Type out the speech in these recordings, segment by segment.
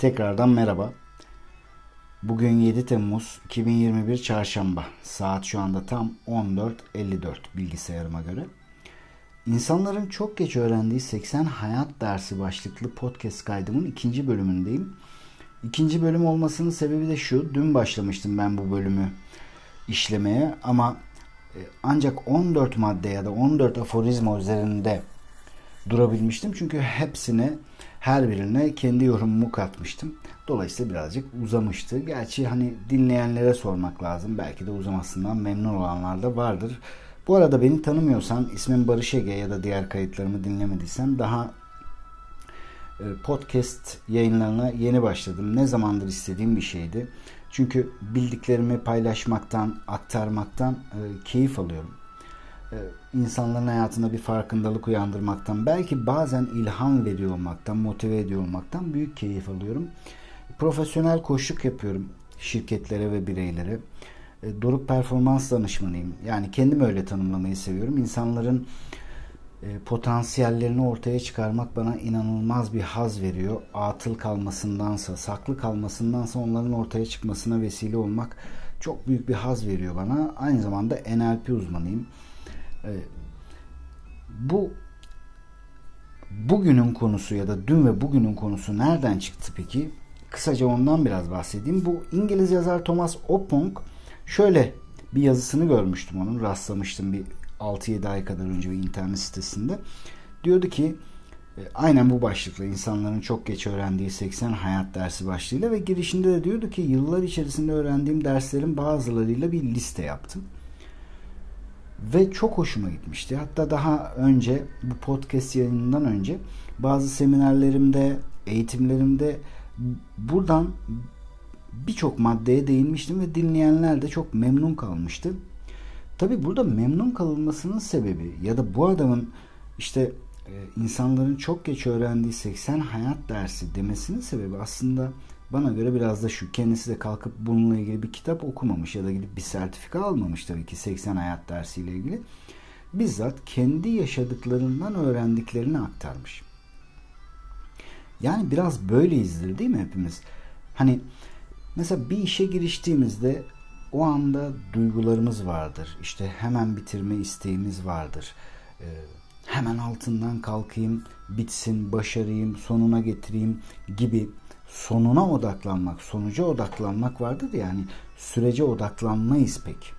Tekrardan merhaba. Bugün 7 Temmuz 2021 Çarşamba. Saat şu anda tam 14.54 bilgisayarıma göre. İnsanların çok geç öğrendiği 80 hayat dersi başlıklı podcast kaydımın ikinci bölümündeyim. İkinci bölüm olmasının sebebi de şu. Dün başlamıştım ben bu bölümü işlemeye ama e, ancak 14 madde ya da 14 aforizma üzerinde durabilmiştim. Çünkü hepsine her birine kendi yorumumu katmıştım. Dolayısıyla birazcık uzamıştı. Gerçi hani dinleyenlere sormak lazım. Belki de uzamasından memnun olanlar da vardır. Bu arada beni tanımıyorsan ismim Barış Ege ya da diğer kayıtlarımı dinlemediysen daha e, podcast yayınlarına yeni başladım. Ne zamandır istediğim bir şeydi. Çünkü bildiklerimi paylaşmaktan, aktarmaktan e, keyif alıyorum. E, insanların hayatında bir farkındalık uyandırmaktan, belki bazen ilham veriyor olmaktan, motive ediyor olmaktan büyük keyif alıyorum. Profesyonel koçluk yapıyorum şirketlere ve bireylere. E, Doruk performans danışmanıyım. Yani kendimi öyle tanımlamayı seviyorum. İnsanların e, potansiyellerini ortaya çıkarmak bana inanılmaz bir haz veriyor. Atıl kalmasındansa, saklı kalmasındansa onların ortaya çıkmasına vesile olmak çok büyük bir haz veriyor bana. Aynı zamanda NLP uzmanıyım. Bu bugünün konusu ya da dün ve bugünün konusu nereden çıktı peki? Kısaca ondan biraz bahsedeyim. Bu İngiliz yazar Thomas Opong şöyle bir yazısını görmüştüm onun. Rastlamıştım bir 6-7 ay kadar önce bir internet sitesinde. Diyordu ki e, aynen bu başlıkla insanların çok geç öğrendiği 80 hayat dersi başlığıyla ve girişinde de diyordu ki yıllar içerisinde öğrendiğim derslerin bazılarıyla bir liste yaptım. Ve çok hoşuma gitmişti. Hatta daha önce bu podcast yayınından önce bazı seminerlerimde, eğitimlerimde buradan birçok maddeye değinmiştim ve dinleyenler de çok memnun kalmıştı. Tabi burada memnun kalınmasının sebebi ya da bu adamın işte e, insanların çok geç öğrendiği 80 hayat dersi demesinin sebebi aslında bana göre biraz da şu. Kendisi de kalkıp bununla ilgili bir kitap okumamış ya da gidip bir sertifika almamış tabii ki 80 hayat dersiyle ilgili. Bizzat kendi yaşadıklarından öğrendiklerini aktarmış. Yani biraz böyleyizdir değil mi hepimiz? Hani mesela bir işe giriştiğimizde o anda duygularımız vardır. İşte hemen bitirme isteğimiz vardır. Ee, hemen altından kalkayım, bitsin, başarayım, sonuna getireyim gibi sonuna odaklanmak, sonuca odaklanmak vardır yani sürece odaklanmayız pek.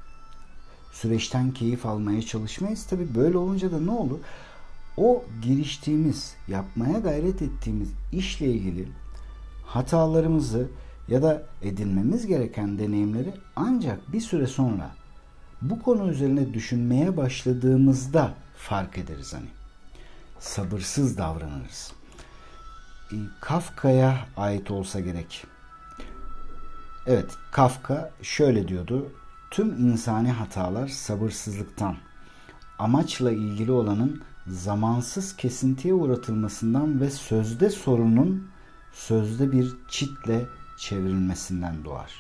Süreçten keyif almaya çalışmayız. Tabi böyle olunca da ne olur? O giriştiğimiz, yapmaya gayret ettiğimiz işle ilgili hatalarımızı ya da edinmemiz gereken deneyimleri ancak bir süre sonra bu konu üzerine düşünmeye başladığımızda fark ederiz hani. Sabırsız davranırız. E, Kafka'ya ait olsa gerek. Evet, Kafka şöyle diyordu. Tüm insani hatalar sabırsızlıktan, amaçla ilgili olanın zamansız kesintiye uğratılmasından ve sözde sorunun sözde bir çitle çevrilmesinden doğar.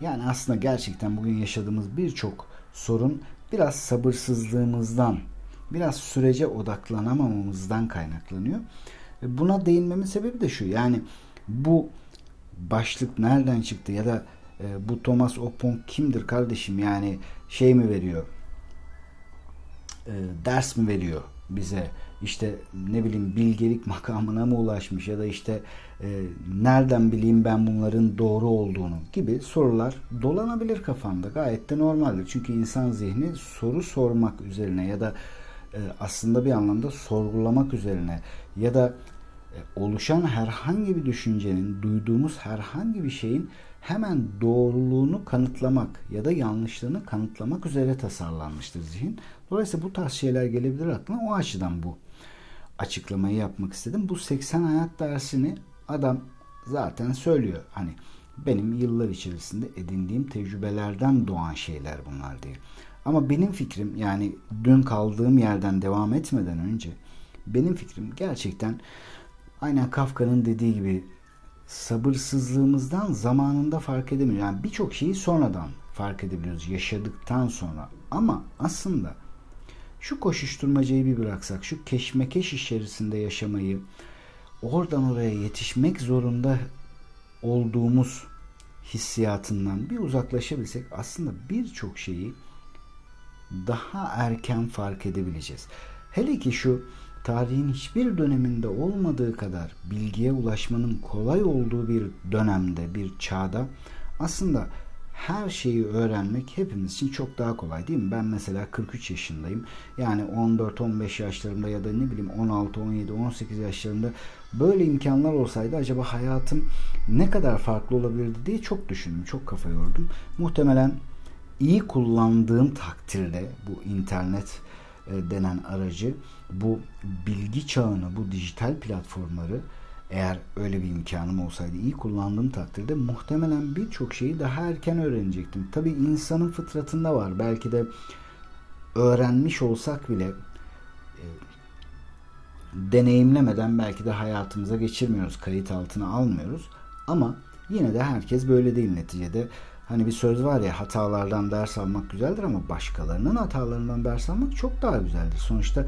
Yani aslında gerçekten bugün yaşadığımız birçok sorun biraz sabırsızlığımızdan, biraz sürece odaklanamamamızdan kaynaklanıyor. Buna değinmemin sebebi de şu. Yani bu başlık nereden çıktı ya da e, bu Thomas Opon kimdir kardeşim? Yani şey mi veriyor? E, ders mi veriyor bize? işte ne bileyim bilgelik makamına mı ulaşmış ya da işte e, nereden bileyim ben bunların doğru olduğunu gibi sorular dolanabilir kafanda. Gayet de normaldir. Çünkü insan zihni soru sormak üzerine ya da e, aslında bir anlamda sorgulamak üzerine ya da oluşan herhangi bir düşüncenin, duyduğumuz herhangi bir şeyin hemen doğruluğunu kanıtlamak ya da yanlışlığını kanıtlamak üzere tasarlanmıştır zihin. Dolayısıyla bu tarz şeyler gelebilir aklına. O açıdan bu açıklamayı yapmak istedim. Bu 80 hayat dersini adam zaten söylüyor. Hani benim yıllar içerisinde edindiğim tecrübelerden doğan şeyler bunlar diye. Ama benim fikrim yani dün kaldığım yerden devam etmeden önce benim fikrim gerçekten aynen Kafka'nın dediği gibi sabırsızlığımızdan zamanında fark edemiyoruz. Yani birçok şeyi sonradan fark edebiliyoruz yaşadıktan sonra. Ama aslında şu koşuşturmacayı bir bıraksak, şu keşmekeş içerisinde yaşamayı, oradan oraya yetişmek zorunda olduğumuz hissiyatından bir uzaklaşabilsek aslında birçok şeyi daha erken fark edebileceğiz. Hele ki şu tarihin hiçbir döneminde olmadığı kadar bilgiye ulaşmanın kolay olduğu bir dönemde, bir çağda aslında her şeyi öğrenmek hepimiz için çok daha kolay değil mi? Ben mesela 43 yaşındayım. Yani 14-15 yaşlarımda ya da ne bileyim 16, 17, 18 yaşlarında böyle imkanlar olsaydı acaba hayatım ne kadar farklı olabilirdi diye çok düşündüm. Çok kafa yordum. Muhtemelen iyi kullandığım takdirde bu internet e, denen aracı, bu bilgi çağını, bu dijital platformları eğer öyle bir imkanım olsaydı iyi kullandığım takdirde muhtemelen birçok şeyi daha erken öğrenecektim. Tabi insanın fıtratında var. Belki de öğrenmiş olsak bile e, deneyimlemeden belki de hayatımıza geçirmiyoruz, kayıt altına almıyoruz. Ama yine de herkes böyle değil neticede. Hani bir söz var ya hatalardan ders almak güzeldir ama başkalarının hatalarından ders almak çok daha güzeldir. Sonuçta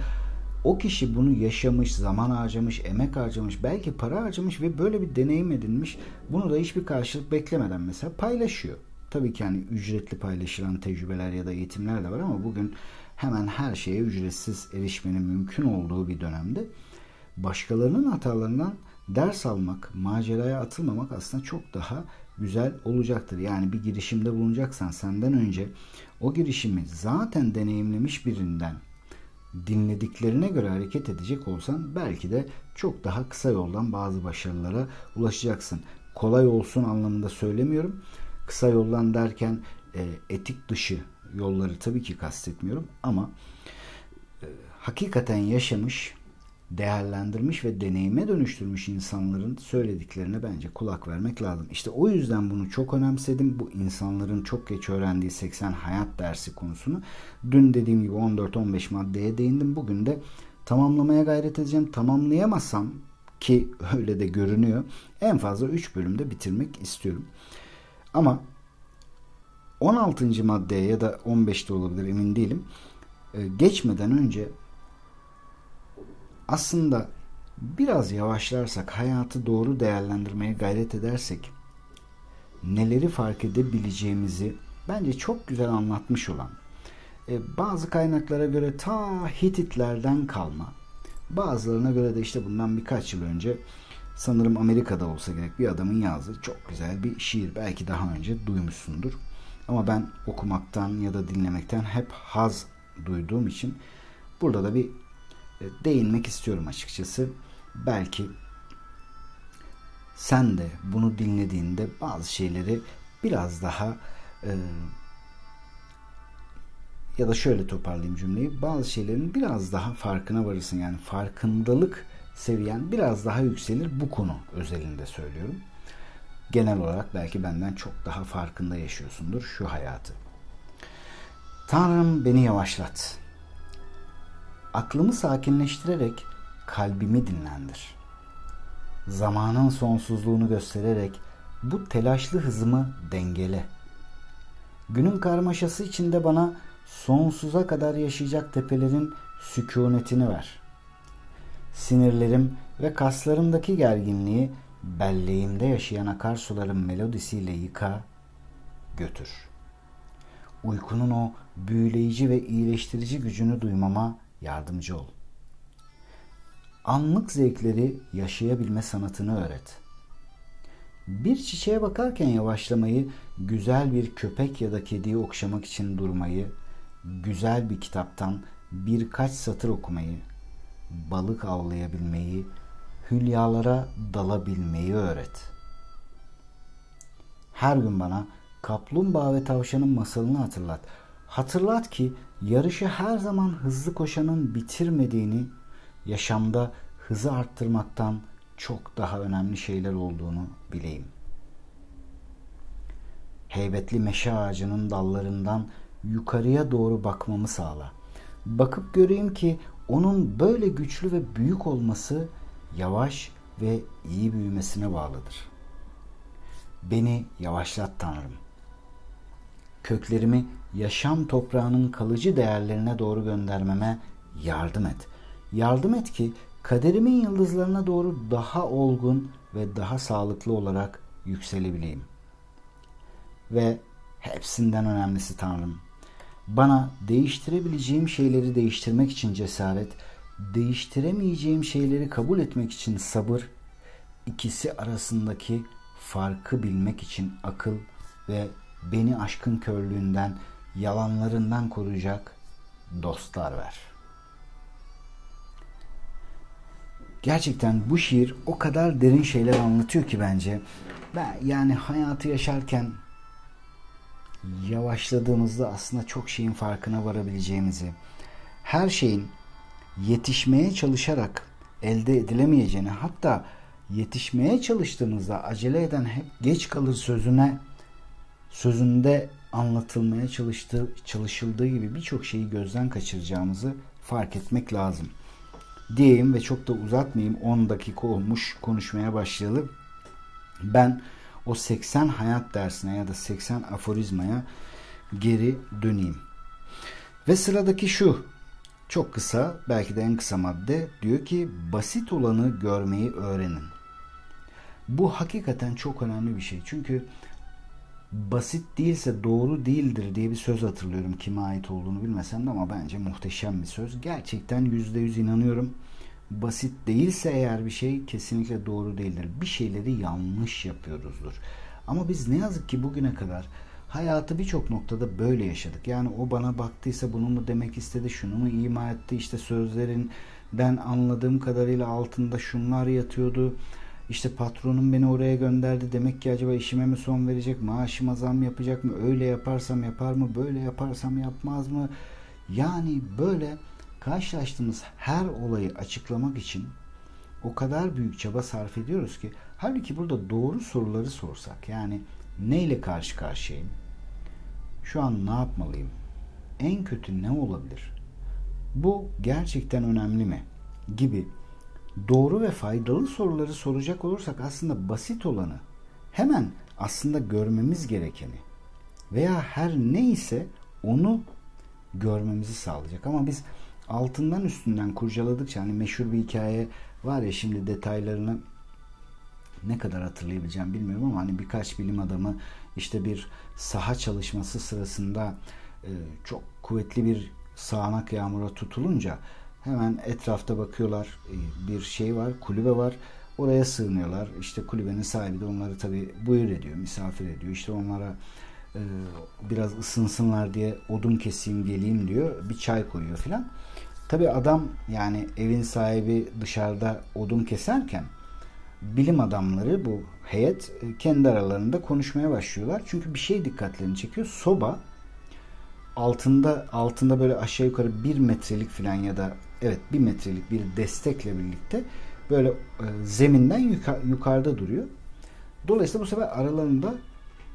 o kişi bunu yaşamış, zaman harcamış, emek harcamış, belki para harcamış ve böyle bir deneyim edinmiş. Bunu da hiçbir karşılık beklemeden mesela paylaşıyor. Tabii ki hani ücretli paylaşılan tecrübeler ya da eğitimler de var ama bugün hemen her şeye ücretsiz erişmenin mümkün olduğu bir dönemde başkalarının hatalarından ders almak, maceraya atılmamak aslında çok daha güzel olacaktır. Yani bir girişimde bulunacaksan senden önce o girişimi zaten deneyimlemiş birinden dinlediklerine göre hareket edecek olsan belki de çok daha kısa yoldan bazı başarılara ulaşacaksın. Kolay olsun anlamında söylemiyorum. Kısa yoldan derken e, etik dışı yolları tabii ki kastetmiyorum ama e, hakikaten yaşamış değerlendirmiş ve deneyime dönüştürmüş insanların söylediklerine bence kulak vermek lazım. İşte o yüzden bunu çok önemsedim. Bu insanların çok geç öğrendiği 80 hayat dersi konusunu. Dün dediğim gibi 14-15 maddeye değindim. Bugün de tamamlamaya gayret edeceğim. Tamamlayamazsam ki öyle de görünüyor. En fazla 3 bölümde bitirmek istiyorum. Ama 16. maddeye ya da 15'te olabilir emin değilim. Ee, geçmeden önce aslında biraz yavaşlarsak, hayatı doğru değerlendirmeye gayret edersek neleri fark edebileceğimizi bence çok güzel anlatmış olan e, bazı kaynaklara göre ta Hititlerden kalma bazılarına göre de işte bundan birkaç yıl önce sanırım Amerika'da olsa gerek bir adamın yazdığı çok güzel bir şiir. Belki daha önce duymuşsundur. Ama ben okumaktan ya da dinlemekten hep haz duyduğum için burada da bir değinmek istiyorum açıkçası. Belki sen de bunu dinlediğinde bazı şeyleri biraz daha e, ya da şöyle toparlayayım cümleyi. Bazı şeylerin biraz daha farkına varırsın. Yani farkındalık seviyen biraz daha yükselir bu konu özelinde söylüyorum. Genel olarak belki benden çok daha farkında yaşıyorsundur şu hayatı. Tanrım beni yavaşlat aklımı sakinleştirerek kalbimi dinlendir. Zamanın sonsuzluğunu göstererek bu telaşlı hızımı dengele. Günün karmaşası içinde bana sonsuza kadar yaşayacak tepelerin sükunetini ver. Sinirlerim ve kaslarımdaki gerginliği belleğimde yaşayan akarsuların melodisiyle yıka, götür. Uykunun o büyüleyici ve iyileştirici gücünü duymama yardımcı ol. Anlık zevkleri yaşayabilme sanatını öğret. Bir çiçeğe bakarken yavaşlamayı, güzel bir köpek ya da kediyi okşamak için durmayı, güzel bir kitaptan birkaç satır okumayı, balık avlayabilmeyi, hülyalara dalabilmeyi öğret. Her gün bana kaplumbağa ve tavşanın masalını hatırlat. Hatırlat ki yarışı her zaman hızlı koşanın bitirmediğini, yaşamda hızı arttırmaktan çok daha önemli şeyler olduğunu bileyim. Heybetli meşe ağacının dallarından yukarıya doğru bakmamı sağla. Bakıp göreyim ki onun böyle güçlü ve büyük olması yavaş ve iyi büyümesine bağlıdır. Beni yavaşlat Tanrım köklerimi yaşam toprağının kalıcı değerlerine doğru göndermeme yardım et. Yardım et ki kaderimin yıldızlarına doğru daha olgun ve daha sağlıklı olarak yükselebileyim. Ve hepsinden önemlisi Tanrım. Bana değiştirebileceğim şeyleri değiştirmek için cesaret, değiştiremeyeceğim şeyleri kabul etmek için sabır, ikisi arasındaki farkı bilmek için akıl ve beni aşkın körlüğünden, yalanlarından koruyacak dostlar ver. Gerçekten bu şiir o kadar derin şeyler anlatıyor ki bence. Ben yani hayatı yaşarken yavaşladığımızda aslında çok şeyin farkına varabileceğimizi, her şeyin yetişmeye çalışarak elde edilemeyeceğini, hatta yetişmeye çalıştığımızda acele eden hep geç kalır sözüne sözünde anlatılmaya çalıştığı, çalışıldığı gibi birçok şeyi gözden kaçıracağımızı fark etmek lazım. Diyeyim ve çok da uzatmayayım 10 dakika olmuş konuşmaya başlayalım. Ben o 80 hayat dersine ya da 80 aforizmaya geri döneyim. Ve sıradaki şu çok kısa belki de en kısa madde diyor ki basit olanı görmeyi öğrenin. Bu hakikaten çok önemli bir şey. Çünkü basit değilse doğru değildir diye bir söz hatırlıyorum. Kime ait olduğunu bilmesem de ama bence muhteşem bir söz. Gerçekten yüzde yüz inanıyorum. Basit değilse eğer bir şey kesinlikle doğru değildir. Bir şeyleri yanlış yapıyoruzdur. Ama biz ne yazık ki bugüne kadar hayatı birçok noktada böyle yaşadık. Yani o bana baktıysa bunu mu demek istedi, şunu mu ima etti, işte sözlerinden anladığım kadarıyla altında şunlar yatıyordu işte patronum beni oraya gönderdi. Demek ki acaba işime mi son verecek? Maaşıma zam yapacak mı? Öyle yaparsam yapar mı? Böyle yaparsam yapmaz mı? Yani böyle karşılaştığımız her olayı açıklamak için o kadar büyük çaba sarf ediyoruz ki halbuki burada doğru soruları sorsak yani neyle karşı karşıyayım? Şu an ne yapmalıyım? En kötü ne olabilir? Bu gerçekten önemli mi? Gibi doğru ve faydalı soruları soracak olursak aslında basit olanı hemen aslında görmemiz gerekeni veya her neyse onu görmemizi sağlayacak. Ama biz altından üstünden kurcaladıkça hani meşhur bir hikaye var ya şimdi detaylarını ne kadar hatırlayabileceğim bilmiyorum ama hani birkaç bilim adamı işte bir saha çalışması sırasında e, çok kuvvetli bir sağanak yağmura tutulunca Hemen etrafta bakıyorlar. E, bir şey var, kulübe var. Oraya sığınıyorlar. İşte kulübenin sahibi de onları tabi buyur ediyor, misafir ediyor. İşte onlara e, biraz ısınsınlar diye odun keseyim geleyim diyor. Bir çay koyuyor filan. Tabi adam yani evin sahibi dışarıda odun keserken bilim adamları bu heyet e, kendi aralarında konuşmaya başlıyorlar. Çünkü bir şey dikkatlerini çekiyor. Soba altında altında böyle aşağı yukarı bir metrelik filan ya da evet bir metrelik bir destekle birlikte böyle e, zeminden yuka, yukarıda duruyor. Dolayısıyla bu sefer aralarında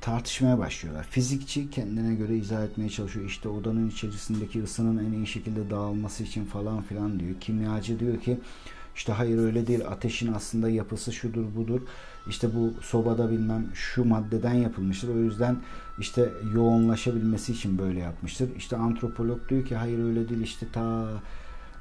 tartışmaya başlıyorlar. Fizikçi kendine göre izah etmeye çalışıyor. İşte odanın içerisindeki ısının en iyi şekilde dağılması için falan filan diyor. Kimyacı diyor ki işte hayır öyle değil. Ateşin aslında yapısı şudur budur. İşte bu sobada bilmem şu maddeden yapılmıştır. O yüzden işte yoğunlaşabilmesi için böyle yapmıştır. İşte antropolog diyor ki hayır öyle değil. İşte ta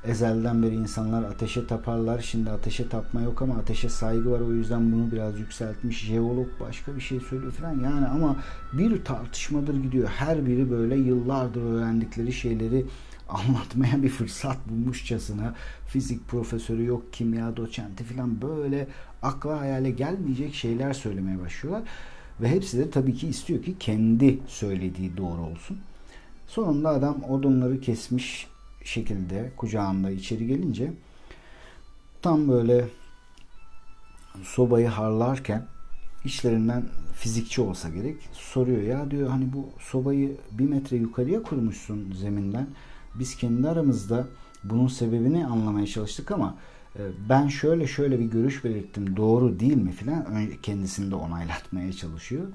ezelden beri insanlar ateşe taparlar. Şimdi ateşe tapma yok ama ateşe saygı var. O yüzden bunu biraz yükseltmiş. Jeolog başka bir şey söylüyor falan. Yani ama bir tartışmadır gidiyor. Her biri böyle yıllardır öğrendikleri şeyleri anlatmaya bir fırsat bulmuşçasına fizik profesörü yok kimya doçenti falan böyle akla hayale gelmeyecek şeyler söylemeye başlıyorlar. Ve hepsi de tabii ki istiyor ki kendi söylediği doğru olsun. Sonunda adam odunları kesmiş şekilde kucağında içeri gelince tam böyle sobayı harlarken içlerinden fizikçi olsa gerek soruyor ya diyor hani bu sobayı bir metre yukarıya kurmuşsun zeminden. Biz kendi aramızda bunun sebebini anlamaya çalıştık ama e, ben şöyle şöyle bir görüş belirttim doğru değil mi? filan. Kendisini de onaylatmaya çalışıyor.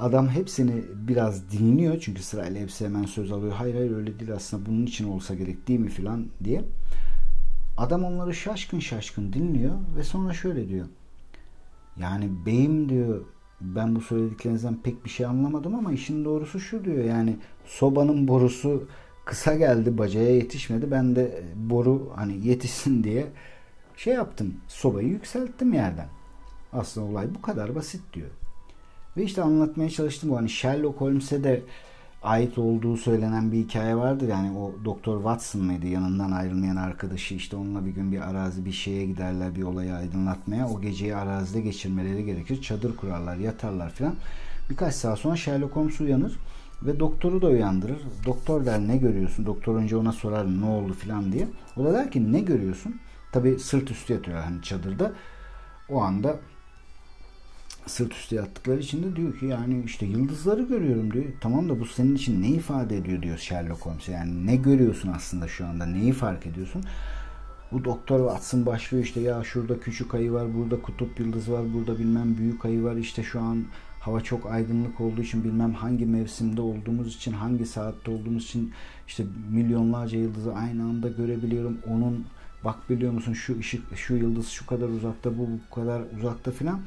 Adam hepsini biraz dinliyor çünkü sırayla hepsi hemen söz alıyor. Hayır hayır öyle değil aslında bunun için olsa gerek değil mi filan diye. Adam onları şaşkın şaşkın dinliyor ve sonra şöyle diyor. Yani beyim diyor ben bu söylediklerinizden pek bir şey anlamadım ama işin doğrusu şu diyor. Yani sobanın borusu kısa geldi bacaya yetişmedi. Ben de boru hani yetişsin diye şey yaptım. Sobayı yükselttim yerden. Aslında olay bu kadar basit diyor. Ve işte anlatmaya çalıştım bu hani Sherlock Holmes'e de ait olduğu söylenen bir hikaye vardır. Yani o Doktor Watson mıydı yanından ayrılmayan arkadaşı işte onunla bir gün bir arazi bir şeye giderler bir olayı aydınlatmaya. O geceyi arazide geçirmeleri gerekir. Çadır kurarlar yatarlar filan. Birkaç saat sonra Sherlock Holmes uyanır ve doktoru da uyandırır. Doktor der ne görüyorsun? Doktor önce ona sorar ne oldu filan diye. O da der ki ne görüyorsun? Tabi sırt üstü yatıyor hani çadırda. O anda sırt üstü yattıkları için de diyor ki yani işte yıldızları görüyorum diyor. Tamam da bu senin için ne ifade ediyor diyor Sherlock Holmes. Yani ne görüyorsun aslında şu anda neyi fark ediyorsun? Bu Doktor Watson başlıyor işte ya şurada küçük ayı var, burada kutup yıldız var, burada bilmem büyük ayı var. işte şu an hava çok aydınlık olduğu için bilmem hangi mevsimde olduğumuz için, hangi saatte olduğumuz için işte milyonlarca yıldızı aynı anda görebiliyorum. Onun bak biliyor musun şu ışık, şu yıldız şu kadar uzakta, bu bu kadar uzakta filan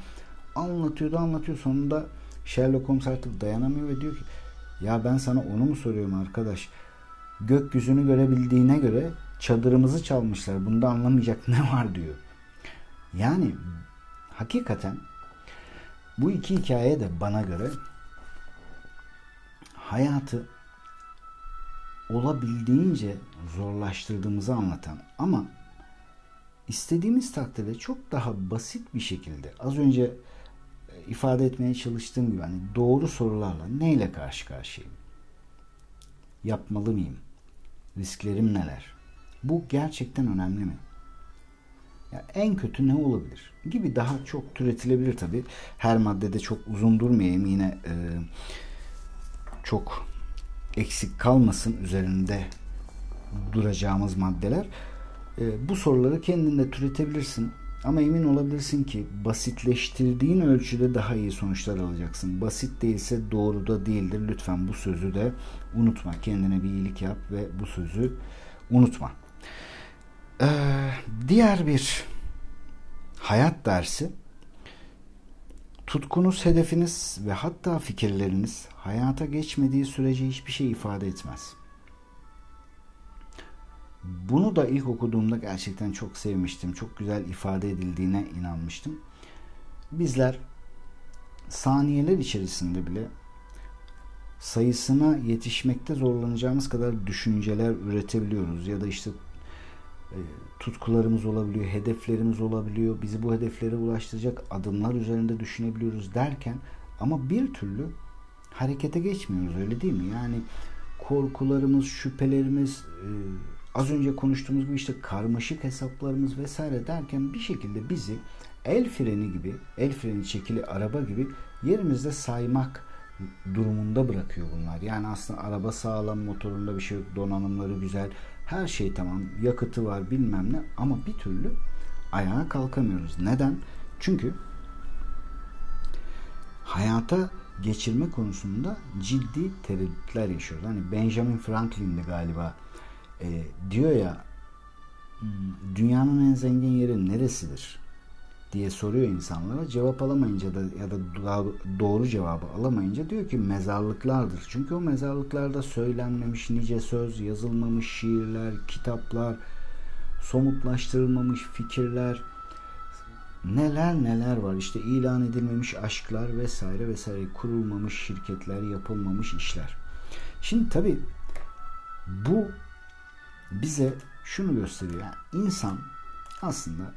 anlatıyor da anlatıyor. Sonunda Sherlock Holmes artık dayanamıyor ve diyor ki ya ben sana onu mu soruyorum arkadaş? Gökyüzünü görebildiğine göre çadırımızı çalmışlar. Bunda anlamayacak ne var diyor. Yani hakikaten bu iki hikaye de bana göre hayatı olabildiğince zorlaştırdığımızı anlatan ama istediğimiz takdirde çok daha basit bir şekilde az önce ifade etmeye çalıştığım gibi hani doğru sorularla neyle karşı karşıyayım? Yapmalı mıyım? Risklerim neler? Bu gerçekten önemli mi? Ya en kötü ne olabilir? Gibi daha çok türetilebilir tabi. Her maddede çok uzun durmayayım yine e, çok eksik kalmasın üzerinde duracağımız maddeler. E, bu soruları kendinde türetebilirsin. Ama emin olabilirsin ki basitleştirdiğin ölçüde daha iyi sonuçlar alacaksın. Basit değilse doğru da değildir. Lütfen bu sözü de unutma. Kendine bir iyilik yap ve bu sözü unutma. Ee, diğer bir hayat dersi tutkunuz, hedefiniz ve hatta fikirleriniz hayata geçmediği sürece hiçbir şey ifade etmez. Bunu da ilk okuduğumda gerçekten çok sevmiştim. Çok güzel ifade edildiğine inanmıştım. Bizler saniyeler içerisinde bile sayısına yetişmekte zorlanacağımız kadar düşünceler üretebiliyoruz ya da işte e, tutkularımız olabiliyor, hedeflerimiz olabiliyor. Bizi bu hedeflere ulaştıracak adımlar üzerinde düşünebiliyoruz derken ama bir türlü harekete geçmiyoruz öyle değil mi? Yani korkularımız, şüphelerimiz, e, az önce konuştuğumuz gibi işte karmaşık hesaplarımız vesaire derken bir şekilde bizi el freni gibi, el freni çekili araba gibi yerimizde saymak durumunda bırakıyor bunlar. Yani aslında araba sağlam, motorunda bir şey yok, donanımları güzel, her şey tamam, yakıtı var bilmem ne ama bir türlü ayağa kalkamıyoruz. Neden? Çünkü hayata geçirme konusunda ciddi tereddütler yaşıyoruz. Hani Benjamin Franklin'di galiba e, diyor ya dünyanın en zengin yeri neresidir diye soruyor insanlara. Cevap alamayınca da ya da doğru cevabı alamayınca diyor ki mezarlıklardır. Çünkü o mezarlıklarda söylenmemiş nice söz, yazılmamış şiirler, kitaplar, somutlaştırılmamış fikirler, neler neler var. İşte ilan edilmemiş aşklar vesaire vesaire kurulmamış şirketler, yapılmamış işler. Şimdi tabi bu bize şunu gösteriyor. Yani insan aslında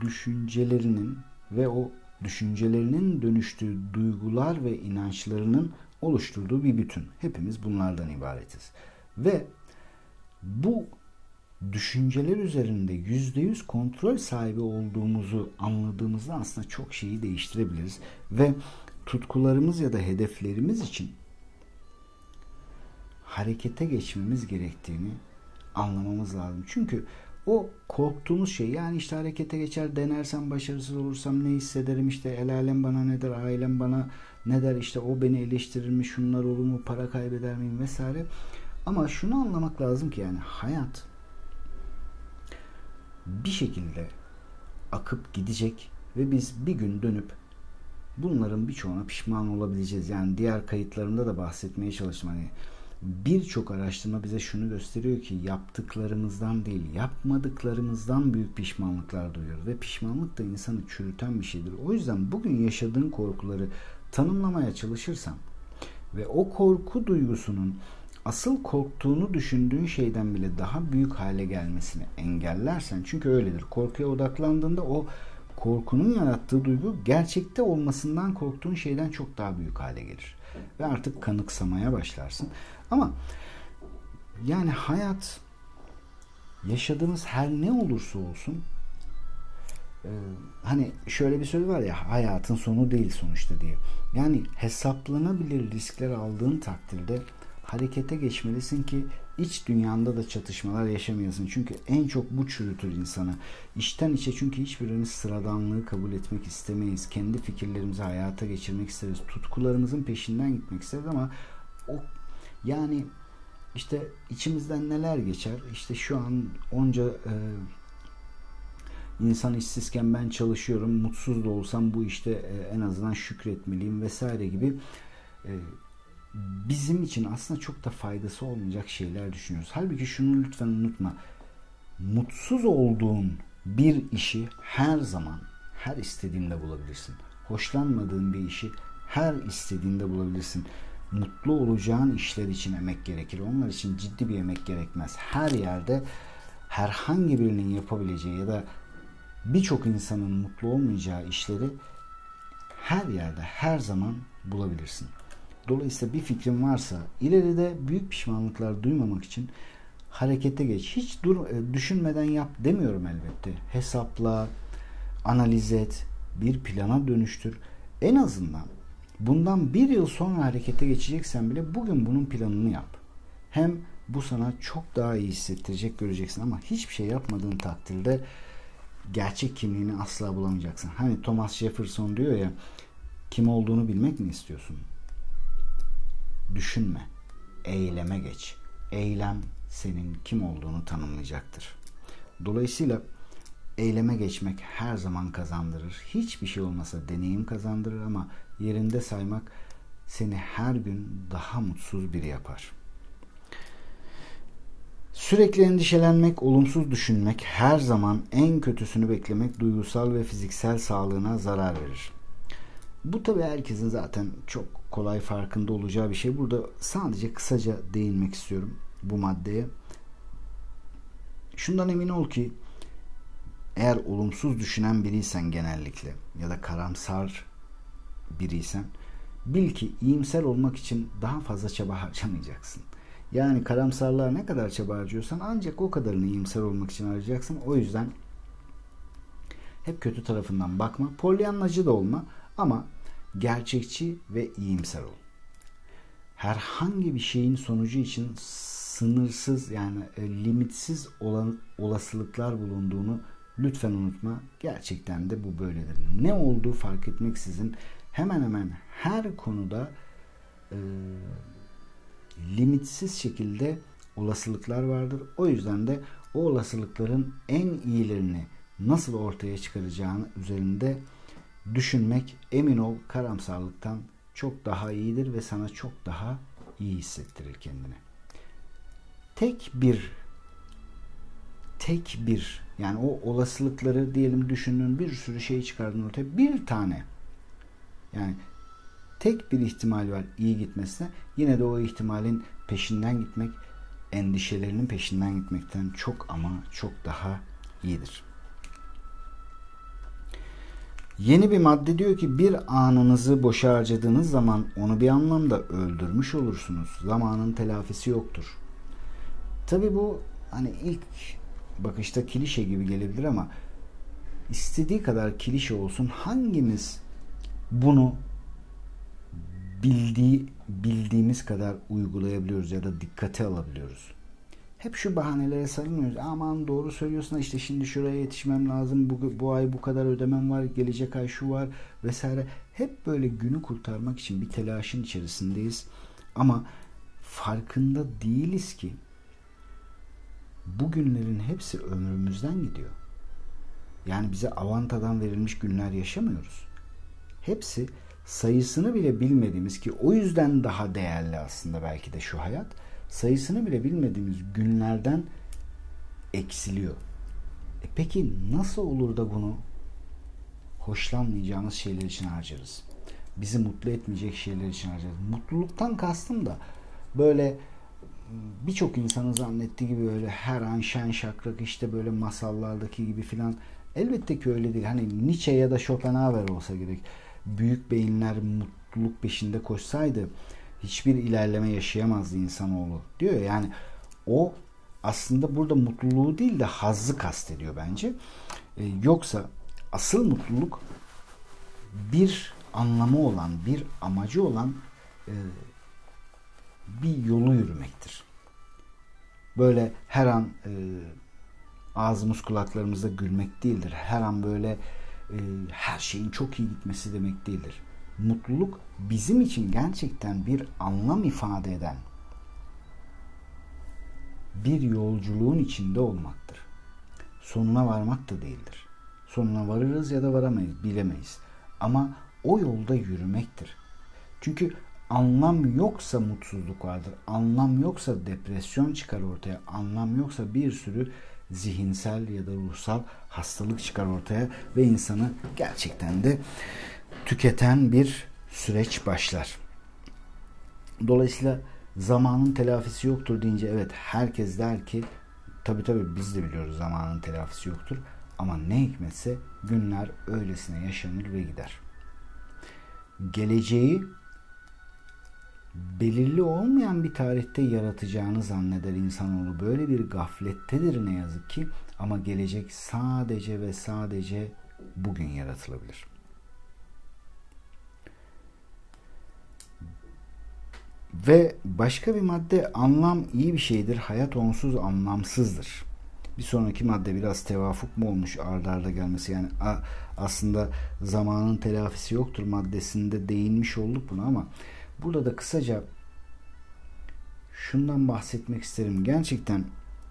düşüncelerinin ve o düşüncelerinin dönüştüğü duygular ve inançlarının oluşturduğu bir bütün. Hepimiz bunlardan ibaretiz. Ve bu düşünceler üzerinde yüzde yüz kontrol sahibi olduğumuzu anladığımızda aslında çok şeyi değiştirebiliriz. Ve tutkularımız ya da hedeflerimiz için harekete geçmemiz gerektiğini anlamamız lazım. Çünkü o korktuğumuz şey yani işte harekete geçer denersem başarısız olursam ne hissederim işte el alem bana ne der ailem bana ne der işte o beni eleştirir mi şunlar olur mu para kaybeder miyim vesaire. Ama şunu anlamak lazım ki yani hayat bir şekilde akıp gidecek ve biz bir gün dönüp bunların birçoğuna pişman olabileceğiz. Yani diğer kayıtlarımda da bahsetmeye çalıştım. Hani birçok araştırma bize şunu gösteriyor ki yaptıklarımızdan değil yapmadıklarımızdan büyük pişmanlıklar duyuyoruz ve pişmanlık da insanı çürüten bir şeydir. O yüzden bugün yaşadığın korkuları tanımlamaya çalışırsan ve o korku duygusunun asıl korktuğunu düşündüğün şeyden bile daha büyük hale gelmesini engellersen çünkü öyledir. Korkuya odaklandığında o korkunun yarattığı duygu gerçekte olmasından korktuğun şeyden çok daha büyük hale gelir. Ve artık kanıksamaya başlarsın. Ama yani hayat yaşadığımız her ne olursa olsun e, hani şöyle bir söz var ya hayatın sonu değil sonuçta diye. Yani hesaplanabilir riskler aldığın takdirde harekete geçmelisin ki iç dünyanda da çatışmalar yaşamayasın. Çünkü en çok bu çürütür insanı. İçten içe çünkü hiçbirimiz sıradanlığı kabul etmek istemeyiz. Kendi fikirlerimizi hayata geçirmek isteriz. Tutkularımızın peşinden gitmek isteriz ama o yani işte içimizden neler geçer? İşte şu an onca e, insan işsizken ben çalışıyorum. Mutsuz da olsam bu işte e, en azından şükretmeliyim vesaire gibi e, bizim için aslında çok da faydası olmayacak şeyler düşünüyoruz. Halbuki şunu lütfen unutma. Mutsuz olduğun bir işi her zaman her istediğinde bulabilirsin. Hoşlanmadığın bir işi her istediğinde bulabilirsin. Mutlu olacağın işler için emek gerekir. Onlar için ciddi bir emek gerekmez. Her yerde herhangi birinin yapabileceği ya da birçok insanın mutlu olmayacağı işleri her yerde her zaman bulabilirsin. Dolayısıyla bir fikrin varsa ileride büyük pişmanlıklar duymamak için harekete geç. Hiç dur, e, düşünmeden yap demiyorum elbette. Hesapla, analiz et, bir plana dönüştür. En azından bundan bir yıl sonra harekete geçeceksen bile bugün bunun planını yap. Hem bu sana çok daha iyi hissettirecek göreceksin ama hiçbir şey yapmadığın takdirde gerçek kimliğini asla bulamayacaksın. Hani Thomas Jefferson diyor ya kim olduğunu bilmek mi istiyorsun? Düşünme, eyleme geç. Eylem senin kim olduğunu tanımlayacaktır. Dolayısıyla eyleme geçmek her zaman kazandırır. Hiçbir şey olmasa deneyim kazandırır ama yerinde saymak seni her gün daha mutsuz biri yapar. Sürekli endişelenmek, olumsuz düşünmek, her zaman en kötüsünü beklemek duygusal ve fiziksel sağlığına zarar verir. Bu tabii herkesin zaten çok kolay farkında olacağı bir şey. Burada sadece kısaca değinmek istiyorum bu maddeye. Şundan emin ol ki eğer olumsuz düşünen biriysen genellikle ya da karamsar biriysen bil ki iyimser olmak için daha fazla çaba harcamayacaksın. Yani karamsarlığa ne kadar çaba harcıyorsan ancak o kadarını iyimser olmak için harcayacaksın. O yüzden hep kötü tarafından bakma. Polyanlacı da olma ama gerçekçi ve iyimser ol. Herhangi bir şeyin sonucu için sınırsız yani e, limitsiz olan olasılıklar bulunduğunu lütfen unutma. Gerçekten de bu böyledir. Ne olduğu fark etmeksizin hemen hemen her konuda e, limitsiz şekilde olasılıklar vardır. O yüzden de o olasılıkların en iyilerini nasıl ortaya çıkaracağını üzerinde düşünmek emin ol karamsarlıktan çok daha iyidir ve sana çok daha iyi hissettirir kendini. Tek bir tek bir yani o olasılıkları diyelim düşündüğün bir sürü şey çıkardın ortaya bir tane yani tek bir ihtimal var iyi gitmesine yine de o ihtimalin peşinden gitmek endişelerinin peşinden gitmekten çok ama çok daha iyidir. Yeni bir madde diyor ki bir anınızı boşa harcadığınız zaman onu bir anlamda öldürmüş olursunuz. Zamanın telafisi yoktur. Tabi bu hani ilk bakışta kilişe gibi gelebilir ama istediği kadar kilişe olsun hangimiz bunu bildiği bildiğimiz kadar uygulayabiliyoruz ya da dikkate alabiliyoruz? Hep şu bahanelere sarılmıyoruz. Aman doğru söylüyorsun işte şimdi şuraya yetişmem lazım. Bu, bu ay bu kadar ödemem var. Gelecek ay şu var vesaire. Hep böyle günü kurtarmak için bir telaşın içerisindeyiz. Ama farkında değiliz ki bugünlerin hepsi ömrümüzden gidiyor. Yani bize avantadan verilmiş günler yaşamıyoruz. Hepsi sayısını bile bilmediğimiz ki o yüzden daha değerli aslında belki de şu hayat. Sayısını bile bilmediğimiz günlerden eksiliyor. E peki nasıl olur da bunu hoşlanmayacağımız şeyler için harcarız? Bizi mutlu etmeyecek şeyler için harcarız. Mutluluktan kastım da böyle birçok insanın zannettiği gibi öyle her an şen şakrak işte böyle masallardaki gibi filan elbette ki öyle değil. Hani Nietzsche ya da Schopenhauer olsa gerek. Büyük beyinler mutluluk peşinde koşsaydı hiçbir ilerleme yaşayamazdı insanoğlu diyor. Yani o aslında burada mutluluğu değil de hazzı kastediyor bence. Ee, yoksa asıl mutluluk bir anlamı olan, bir amacı olan e, bir yolu yürümektir. Böyle her an e, ağzımız kulaklarımızda gülmek değildir. Her an böyle e, her şeyin çok iyi gitmesi demek değildir. Mutluluk bizim için gerçekten bir anlam ifade eden bir yolculuğun içinde olmaktır. Sonuna varmak da değildir. Sonuna varırız ya da varamayız, bilemeyiz. Ama o yolda yürümektir. Çünkü anlam yoksa mutsuzluk vardır. Anlam yoksa depresyon çıkar ortaya. Anlam yoksa bir sürü zihinsel ya da ruhsal hastalık çıkar ortaya ve insanı gerçekten de tüketen bir süreç başlar. Dolayısıyla zamanın telafisi yoktur deyince evet herkes der ki tabi tabi biz de biliyoruz zamanın telafisi yoktur ama ne hikmetse günler öylesine yaşanır ve gider. Geleceği belirli olmayan bir tarihte yaratacağını zanneder insanoğlu. Böyle bir gaflettedir ne yazık ki ama gelecek sadece ve sadece bugün yaratılabilir. Ve başka bir madde anlam iyi bir şeydir. Hayat onsuz anlamsızdır. Bir sonraki madde biraz tevafuk mu olmuş ardarda arda gelmesi yani aslında zamanın telafisi yoktur maddesinde değinmiş olduk buna ama Burada da kısaca şundan bahsetmek isterim. Gerçekten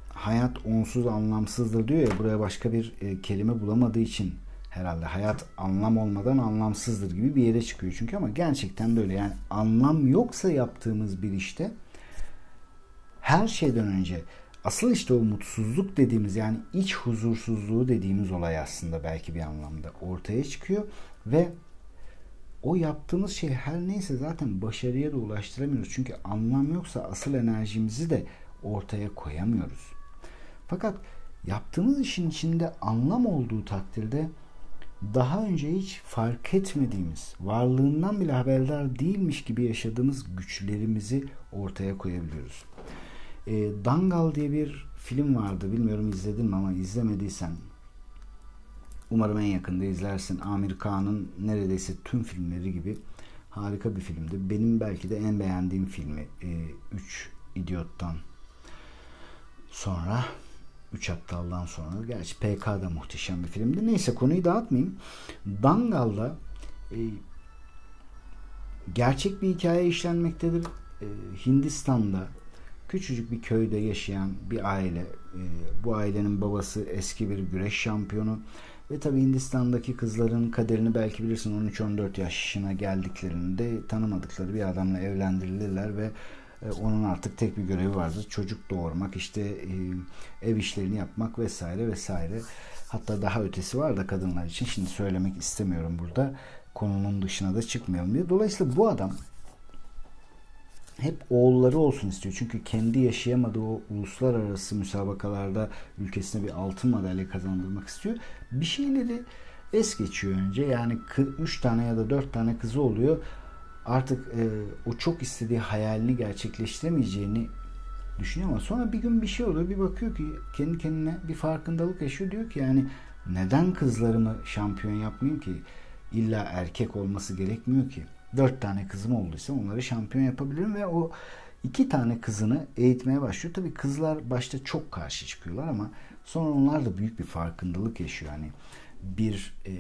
hayat onsuz anlamsızdır diyor ya buraya başka bir e, kelime bulamadığı için herhalde hayat anlam olmadan anlamsızdır gibi bir yere çıkıyor çünkü ama gerçekten de öyle yani anlam yoksa yaptığımız bir işte her şeyden önce asıl işte o mutsuzluk dediğimiz yani iç huzursuzluğu dediğimiz olay aslında belki bir anlamda ortaya çıkıyor ve o yaptığımız şey her neyse zaten başarıya da ulaştıramıyoruz. Çünkü anlam yoksa asıl enerjimizi de ortaya koyamıyoruz. Fakat yaptığımız işin içinde anlam olduğu takdirde daha önce hiç fark etmediğimiz, varlığından bile haberdar değilmiş gibi yaşadığımız güçlerimizi ortaya koyabiliyoruz. E, Dangal diye bir film vardı. Bilmiyorum izledin mi ama izlemediysen Umarım en yakında izlersin. Amir Kağan'ın neredeyse tüm filmleri gibi harika bir filmdi. Benim belki de en beğendiğim filmi. 3 e, İdiot'tan sonra 3 Aptal'dan sonra. Gerçi PK da muhteşem bir filmdi. Neyse konuyu dağıtmayayım. Dangal'da e, gerçek bir hikaye işlenmektedir. E, Hindistan'da küçücük bir köyde yaşayan bir aile. E, bu ailenin babası eski bir güreş şampiyonu ve tabi Hindistan'daki kızların kaderini belki bilirsin 13-14 yaşına geldiklerinde tanımadıkları bir adamla evlendirilirler ve onun artık tek bir görevi vardır. Çocuk doğurmak, işte e, ev işlerini yapmak vesaire vesaire. Hatta daha ötesi var da kadınlar için. Şimdi söylemek istemiyorum burada. Konunun dışına da çıkmayalım diye. Dolayısıyla bu adam hep oğulları olsun istiyor. Çünkü kendi yaşayamadığı o uluslararası müsabakalarda ülkesine bir altın madalya kazandırmak istiyor. Bir şeyleri es geçiyor önce. Yani 3 tane ya da 4 tane kızı oluyor. Artık e, o çok istediği hayalini gerçekleştiremeyeceğini düşünüyor ama sonra bir gün bir şey oluyor. Bir bakıyor ki kendi kendine bir farkındalık yaşıyor. Diyor ki yani neden kızlarımı şampiyon yapmayayım ki? İlla erkek olması gerekmiyor ki dört tane kızım olduysa onları şampiyon yapabilirim ve o iki tane kızını eğitmeye başlıyor. Tabii kızlar başta çok karşı çıkıyorlar ama sonra onlar da büyük bir farkındalık yaşıyor. Hani bir e,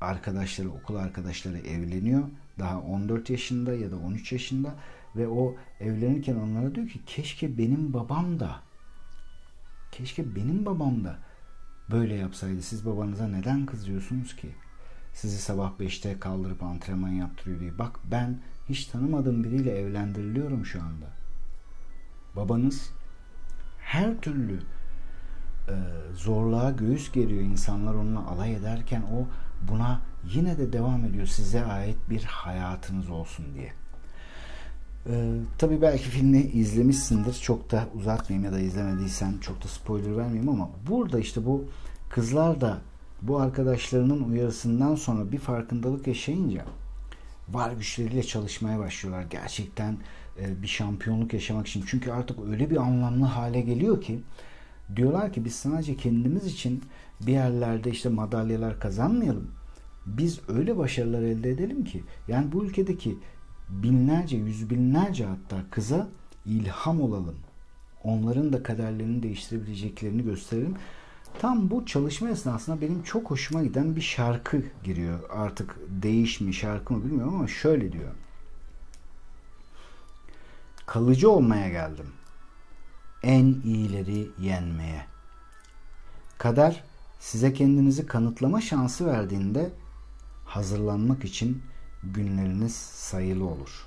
arkadaşları, okul arkadaşları evleniyor. Daha 14 yaşında ya da 13 yaşında ve o evlenirken onlara diyor ki keşke benim babam da keşke benim babam da böyle yapsaydı. Siz babanıza neden kızıyorsunuz ki? sizi sabah 5'te kaldırıp antrenman yaptırıyor diye. Bak ben hiç tanımadığım biriyle evlendiriliyorum şu anda. Babanız her türlü e, zorluğa göğüs geriyor. İnsanlar onunla alay ederken o buna yine de devam ediyor. Size ait bir hayatınız olsun diye. Ee, tabii belki filmi izlemişsindir. Çok da uzatmayayım ya da izlemediysen çok da spoiler vermeyeyim ama burada işte bu kızlar da bu arkadaşlarının uyarısından sonra bir farkındalık yaşayınca var güçleriyle çalışmaya başlıyorlar. Gerçekten e, bir şampiyonluk yaşamak için. Çünkü artık öyle bir anlamlı hale geliyor ki diyorlar ki biz sadece kendimiz için bir yerlerde işte madalyalar kazanmayalım. Biz öyle başarılar elde edelim ki yani bu ülkedeki binlerce, yüz binlerce hatta kıza ilham olalım. Onların da kaderlerini değiştirebileceklerini gösterelim. Tam bu çalışma esnasında benim çok hoşuma giden bir şarkı giriyor. Artık değiş mi şarkı mı bilmiyorum ama şöyle diyor. Kalıcı olmaya geldim. En iyileri yenmeye. Kader size kendinizi kanıtlama şansı verdiğinde hazırlanmak için günleriniz sayılı olur.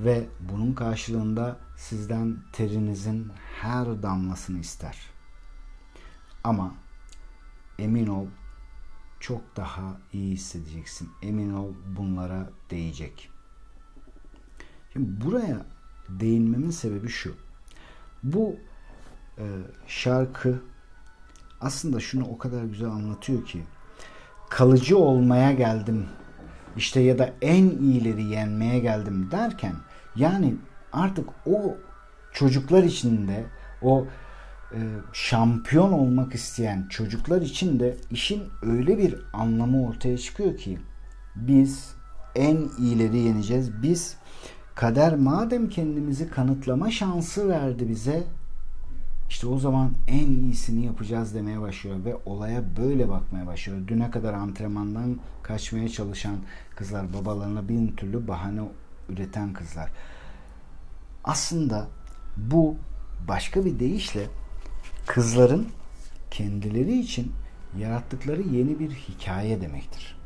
Ve bunun karşılığında sizden terinizin her damlasını ister. Ama emin ol çok daha iyi hissedeceksin. Emin ol bunlara değecek. Şimdi buraya değinmemin sebebi şu. Bu e, şarkı aslında şunu o kadar güzel anlatıyor ki kalıcı olmaya geldim işte ya da en iyileri yenmeye geldim derken yani artık o çocuklar içinde o e, şampiyon olmak isteyen çocuklar için de işin öyle bir anlamı ortaya çıkıyor ki biz en iyileri yeneceğiz. Biz kader madem kendimizi kanıtlama şansı verdi bize işte o zaman en iyisini yapacağız demeye başlıyor ve olaya böyle bakmaya başlıyor. Düne kadar antrenmandan kaçmaya çalışan kızlar, babalarına bin türlü bahane üreten kızlar. Aslında bu başka bir deyişle kızların kendileri için yarattıkları yeni bir hikaye demektir.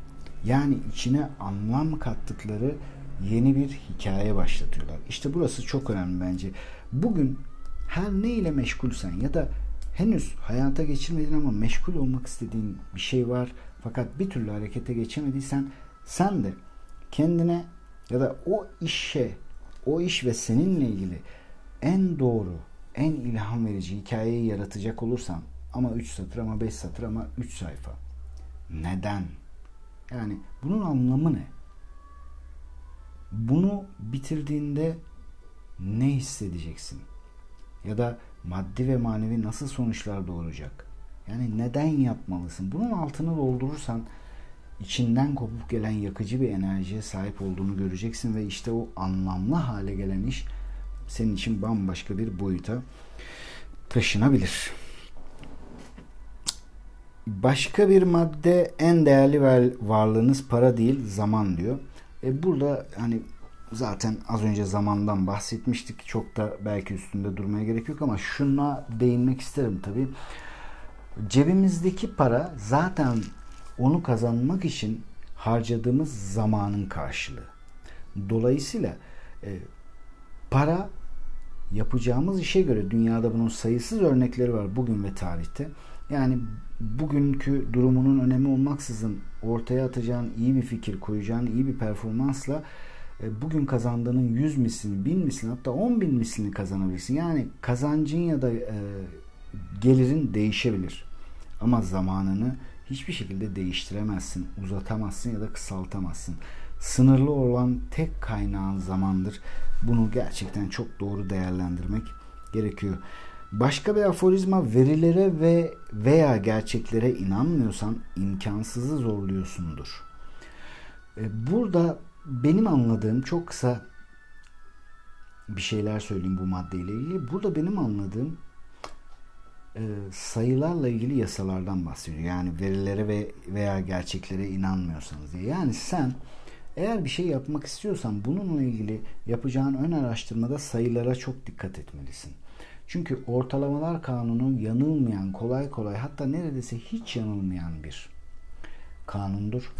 Yani içine anlam kattıkları yeni bir hikaye başlatıyorlar. İşte burası çok önemli bence. Bugün her ne ile meşgulsen ya da henüz hayata geçirmedin ama meşgul olmak istediğin bir şey var fakat bir türlü harekete geçemediysen sen de kendine ya da o işe, o iş ve seninle ilgili en doğru, en ilham verici hikayeyi yaratacak olursan ama 3 satır ama 5 satır ama 3 sayfa. Neden? Yani bunun anlamı ne? Bunu bitirdiğinde ne hissedeceksin? Ya da maddi ve manevi nasıl sonuçlar doğuracak? Yani neden yapmalısın? Bunun altını doldurursan içinden kopup gelen yakıcı bir enerjiye sahip olduğunu göreceksin ve işte o anlamlı hale gelen iş senin için bambaşka bir boyuta taşınabilir. Başka bir madde en değerli varlığınız para değil zaman diyor. E burada hani zaten az önce zamandan bahsetmiştik. Çok da belki üstünde durmaya gerek yok ama şuna değinmek isterim tabii. Cebimizdeki para zaten onu kazanmak için harcadığımız zamanın karşılığı. Dolayısıyla e, para yapacağımız işe göre dünyada bunun sayısız örnekleri var bugün ve tarihte. Yani bugünkü durumunun önemi olmaksızın ortaya atacağın iyi bir fikir, koyacağın iyi bir performansla e, bugün kazandığının 100 mislini, 1000 mislini hatta 10 bin mislini kazanabilirsin. Yani kazancın ya da e, gelirin değişebilir. Ama zamanını hiçbir şekilde değiştiremezsin, uzatamazsın ya da kısaltamazsın. Sınırlı olan tek kaynağın zamandır. Bunu gerçekten çok doğru değerlendirmek gerekiyor. Başka bir aforizma verilere ve veya gerçeklere inanmıyorsan imkansızı zorluyorsundur. E, burada benim anladığım çok kısa bir şeyler söyleyeyim bu maddeyle ilgili. Burada benim anladığım e, sayılarla ilgili yasalardan bahsediyor. Yani verilere ve veya gerçeklere inanmıyorsanız diye. Yani sen eğer bir şey yapmak istiyorsan bununla ilgili yapacağın ön araştırmada sayılara çok dikkat etmelisin. Çünkü ortalamalar kanunu yanılmayan, kolay kolay hatta neredeyse hiç yanılmayan bir kanundur.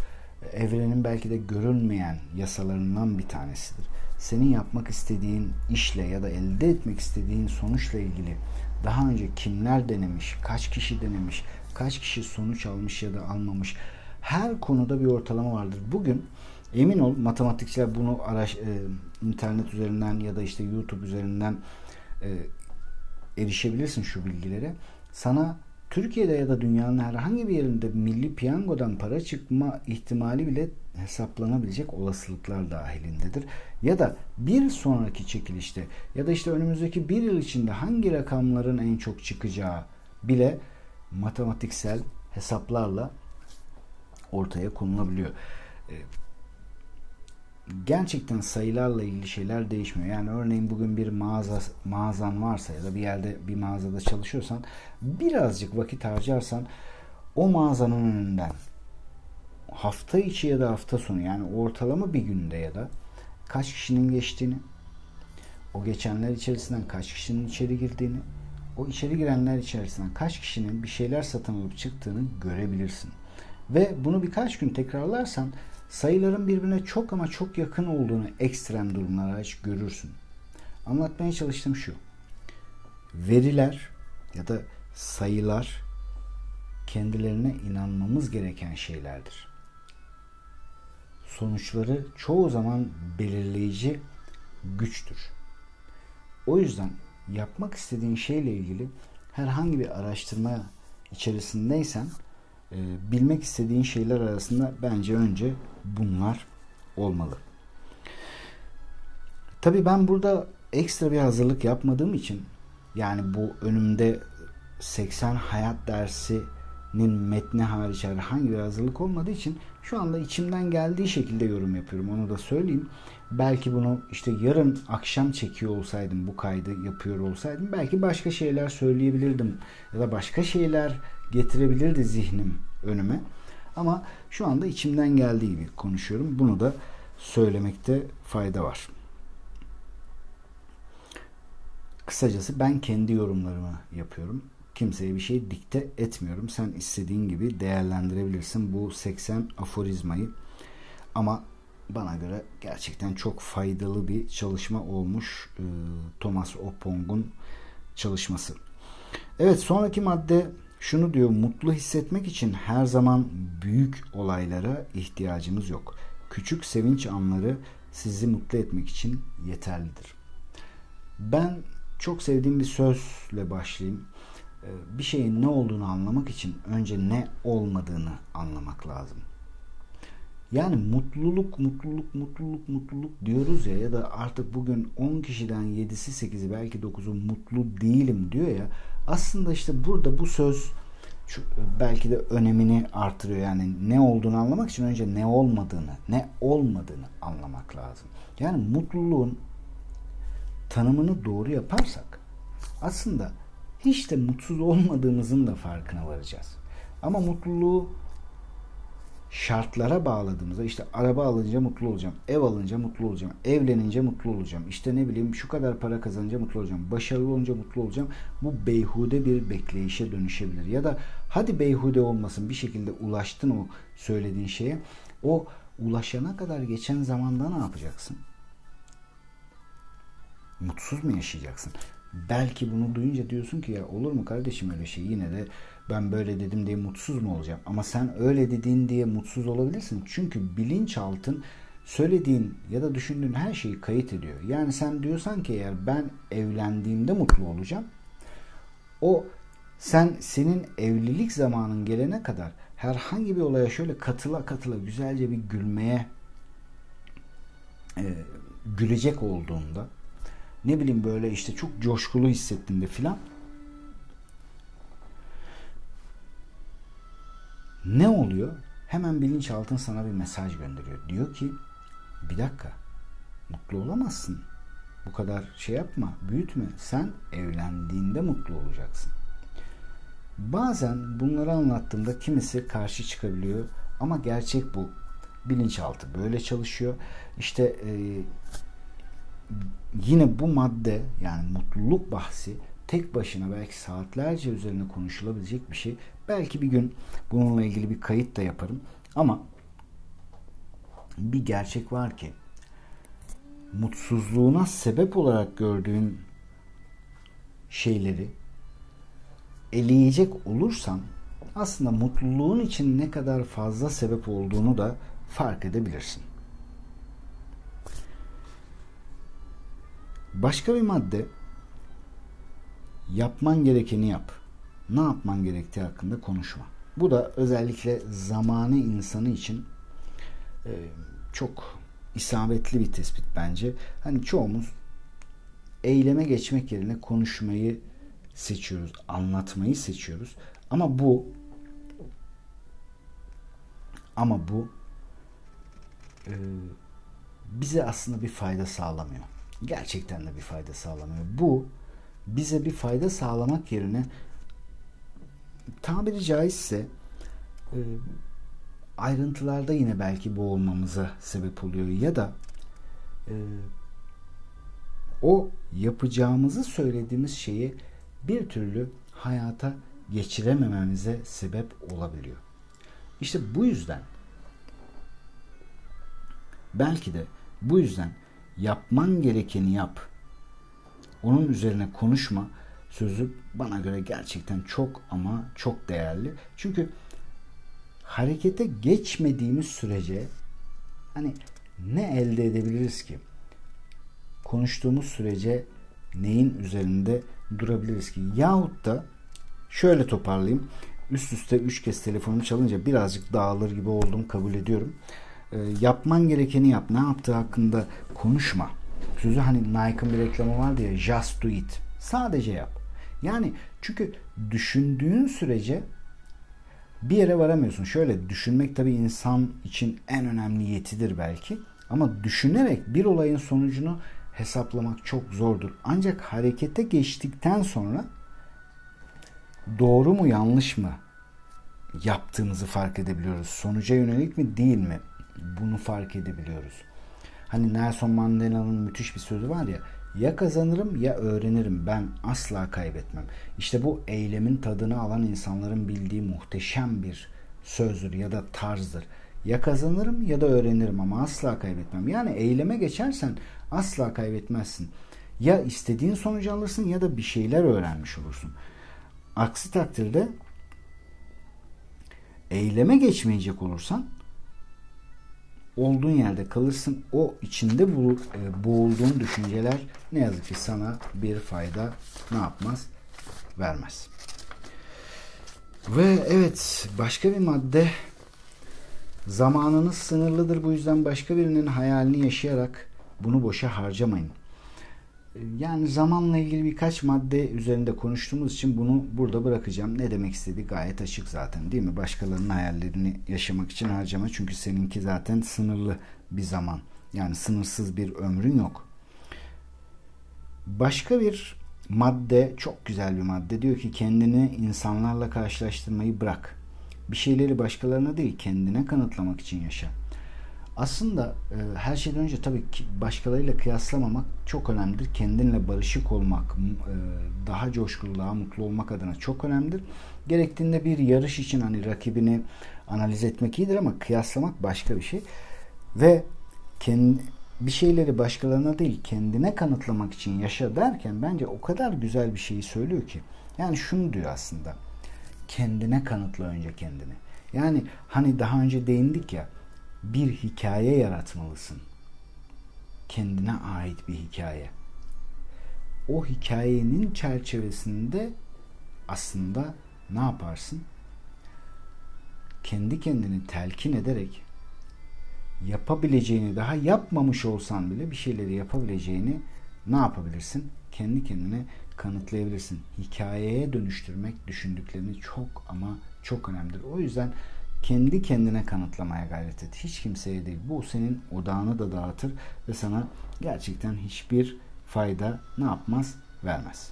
Evrenin belki de görünmeyen yasalarından bir tanesidir. Senin yapmak istediğin işle ya da elde etmek istediğin sonuçla ilgili daha önce kimler denemiş, kaç kişi denemiş, kaç kişi sonuç almış ya da almamış. Her konuda bir ortalama vardır. Bugün emin ol matematikçiler bunu araş, e, internet üzerinden ya da işte YouTube üzerinden e, erişebilirsin şu bilgilere. Sana Türkiye'de ya da dünyanın herhangi bir yerinde milli piyangodan para çıkma ihtimali bile hesaplanabilecek olasılıklar dahilindedir. Ya da bir sonraki çekilişte ya da işte önümüzdeki bir yıl içinde hangi rakamların en çok çıkacağı bile matematiksel hesaplarla ortaya konulabiliyor. Gerçekten sayılarla ilgili şeyler değişmiyor. Yani örneğin bugün bir mağaza mağazan varsa ya da bir yerde bir mağazada çalışıyorsan birazcık vakit harcarsan o mağazanın önünden hafta içi ya da hafta sonu yani ortalama bir günde ya da kaç kişinin geçtiğini, o geçenler içerisinden kaç kişinin içeri girdiğini, o içeri girenler içerisinden kaç kişinin bir şeyler satın alıp çıktığını görebilirsin. Ve bunu birkaç gün tekrarlarsan sayıların birbirine çok ama çok yakın olduğunu ekstrem durumlara hiç görürsün. Anlatmaya çalıştığım şu. Veriler ya da sayılar kendilerine inanmamız gereken şeylerdir. Sonuçları çoğu zaman belirleyici güçtür. O yüzden yapmak istediğin şeyle ilgili herhangi bir araştırma içerisindeysen e, bilmek istediğin şeyler arasında bence önce bunlar olmalı. Tabii ben burada ekstra bir hazırlık yapmadığım için yani bu önümde 80 hayat dersinin metni hariç herhangi bir hazırlık olmadığı için şu anda içimden geldiği şekilde yorum yapıyorum. Onu da söyleyeyim. Belki bunu işte yarın akşam çekiyor olsaydım, bu kaydı yapıyor olsaydım belki başka şeyler söyleyebilirdim. Ya da başka şeyler getirebilirdi zihnim önüme. Ama şu anda içimden geldiği gibi konuşuyorum. Bunu da söylemekte fayda var. Kısacası ben kendi yorumlarımı yapıyorum. Kimseye bir şey dikte etmiyorum. Sen istediğin gibi değerlendirebilirsin bu 80 aforizmayı. Ama bana göre gerçekten çok faydalı bir çalışma olmuş e, Thomas Opong'un çalışması. Evet sonraki madde şunu diyor mutlu hissetmek için her zaman büyük olaylara ihtiyacımız yok. Küçük sevinç anları sizi mutlu etmek için yeterlidir. Ben çok sevdiğim bir sözle başlayayım. Ee, bir şeyin ne olduğunu anlamak için önce ne olmadığını anlamak lazım. Yani mutluluk, mutluluk, mutluluk, mutluluk diyoruz ya ya da artık bugün 10 kişiden 7'si 8'i belki 9'u mutlu değilim diyor ya. Aslında işte burada bu söz belki de önemini artırıyor. Yani ne olduğunu anlamak için önce ne olmadığını, ne olmadığını anlamak lazım. Yani mutluluğun tanımını doğru yaparsak aslında hiç de mutsuz olmadığımızın da farkına varacağız. Ama mutluluğu şartlara bağladığımızda işte araba alınca mutlu olacağım, ev alınca mutlu olacağım, evlenince mutlu olacağım, işte ne bileyim şu kadar para kazanınca mutlu olacağım, başarılı olunca mutlu olacağım. Bu beyhude bir bekleyişe dönüşebilir. Ya da hadi beyhude olmasın bir şekilde ulaştın o söylediğin şeye. O ulaşana kadar geçen zamanda ne yapacaksın? Mutsuz mu yaşayacaksın? Belki bunu duyunca diyorsun ki ya olur mu kardeşim öyle şey yine de ben böyle dedim diye mutsuz mu olacağım? Ama sen öyle dediğin diye mutsuz olabilirsin. Çünkü bilinçaltın söylediğin ya da düşündüğün her şeyi kayıt ediyor. Yani sen diyorsan ki eğer ben evlendiğimde mutlu olacağım. O sen senin evlilik zamanın gelene kadar herhangi bir olaya şöyle katıla katıla güzelce bir gülmeye e, gülecek olduğunda ne bileyim böyle işte çok coşkulu hissettiğinde filan ne oluyor? Hemen bilinçaltın sana bir mesaj gönderiyor. Diyor ki bir dakika mutlu olamazsın. Bu kadar şey yapma, büyütme. Sen evlendiğinde mutlu olacaksın. Bazen bunları anlattığımda kimisi karşı çıkabiliyor ama gerçek bu. Bilinçaltı böyle çalışıyor. İşte e, yine bu madde yani mutluluk bahsi tek başına belki saatlerce üzerine konuşulabilecek bir şey. Belki bir gün bununla ilgili bir kayıt da yaparım. Ama bir gerçek var ki mutsuzluğuna sebep olarak gördüğün şeyleri eleyecek olursan aslında mutluluğun için ne kadar fazla sebep olduğunu da fark edebilirsin. Başka bir madde yapman gerekeni yap. Ne yapman gerektiği hakkında konuşma. Bu da özellikle zamanı insanı için e, çok isabetli bir tespit bence. Hani çoğumuz eyleme geçmek yerine konuşmayı seçiyoruz, anlatmayı seçiyoruz. Ama bu ama bu e, bize aslında bir fayda sağlamıyor. Gerçekten de bir fayda sağlamıyor. Bu bize bir fayda sağlamak yerine tabiri caizse e, ayrıntılarda yine belki boğulmamıza sebep oluyor ya da e, o yapacağımızı söylediğimiz şeyi bir türlü hayata geçiremememize sebep olabiliyor. İşte bu yüzden belki de bu yüzden yapman gerekeni yap. Onun üzerine konuşma sözü bana göre gerçekten çok ama çok değerli. Çünkü harekete geçmediğimiz sürece hani ne elde edebiliriz ki? Konuştuğumuz sürece neyin üzerinde durabiliriz ki? Yahut da şöyle toparlayayım. Üst üste üç kez telefonumu çalınca birazcık dağılır gibi oldum kabul ediyorum. E, yapman gerekeni yap. Ne yaptığı hakkında konuşma. Sözü hani Nike'ın bir reklamı vardı ya just do it. Sadece yap. Yani çünkü düşündüğün sürece bir yere varamıyorsun. Şöyle düşünmek tabii insan için en önemli yetidir belki. Ama düşünerek bir olayın sonucunu hesaplamak çok zordur. Ancak harekete geçtikten sonra doğru mu yanlış mı yaptığımızı fark edebiliyoruz. Sonuca yönelik mi değil mi? Bunu fark edebiliyoruz. Hani Nelson Mandela'nın müthiş bir sözü var ya ya kazanırım ya öğrenirim ben asla kaybetmem. İşte bu eylemin tadını alan insanların bildiği muhteşem bir sözdür ya da tarzdır. Ya kazanırım ya da öğrenirim ama asla kaybetmem. Yani eyleme geçersen asla kaybetmezsin. Ya istediğin sonucu alırsın ya da bir şeyler öğrenmiş olursun. Aksi takdirde eyleme geçmeyecek olursan olduğun yerde kalırsın. O içinde e, boğulduğun düşünceler ne yazık ki sana bir fayda ne yapmaz? Vermez. Ve evet başka bir madde zamanınız sınırlıdır bu yüzden başka birinin hayalini yaşayarak bunu boşa harcamayın. Yani zamanla ilgili birkaç madde üzerinde konuştuğumuz için bunu burada bırakacağım. Ne demek istediği gayet açık zaten değil mi? Başkalarının hayallerini yaşamak için harcama. Çünkü seninki zaten sınırlı bir zaman. Yani sınırsız bir ömrün yok. Başka bir madde çok güzel bir madde. Diyor ki kendini insanlarla karşılaştırmayı bırak. Bir şeyleri başkalarına değil kendine kanıtlamak için yaşa. Aslında e, her şeyden önce tabii ki başkalarıyla kıyaslamamak çok önemlidir. Kendinle barışık olmak, e, daha coşkulu, daha mutlu olmak adına çok önemlidir. Gerektiğinde bir yarış için hani rakibini analiz etmek iyidir ama kıyaslamak başka bir şey. Ve kendi, bir şeyleri başkalarına değil kendine kanıtlamak için yaşa derken bence o kadar güzel bir şeyi söylüyor ki. Yani şunu diyor aslında. Kendine kanıtla önce kendini. Yani hani daha önce değindik ya bir hikaye yaratmalısın. Kendine ait bir hikaye. O hikayenin çerçevesinde aslında ne yaparsın? Kendi kendini telkin ederek yapabileceğini daha yapmamış olsan bile bir şeyleri yapabileceğini ne yapabilirsin? Kendi kendine kanıtlayabilirsin. Hikayeye dönüştürmek düşündüklerini çok ama çok önemlidir. O yüzden kendi kendine kanıtlamaya gayret et. Hiç kimseye değil. Bu senin odağını da dağıtır ve sana gerçekten hiçbir fayda ne yapmaz? Vermez.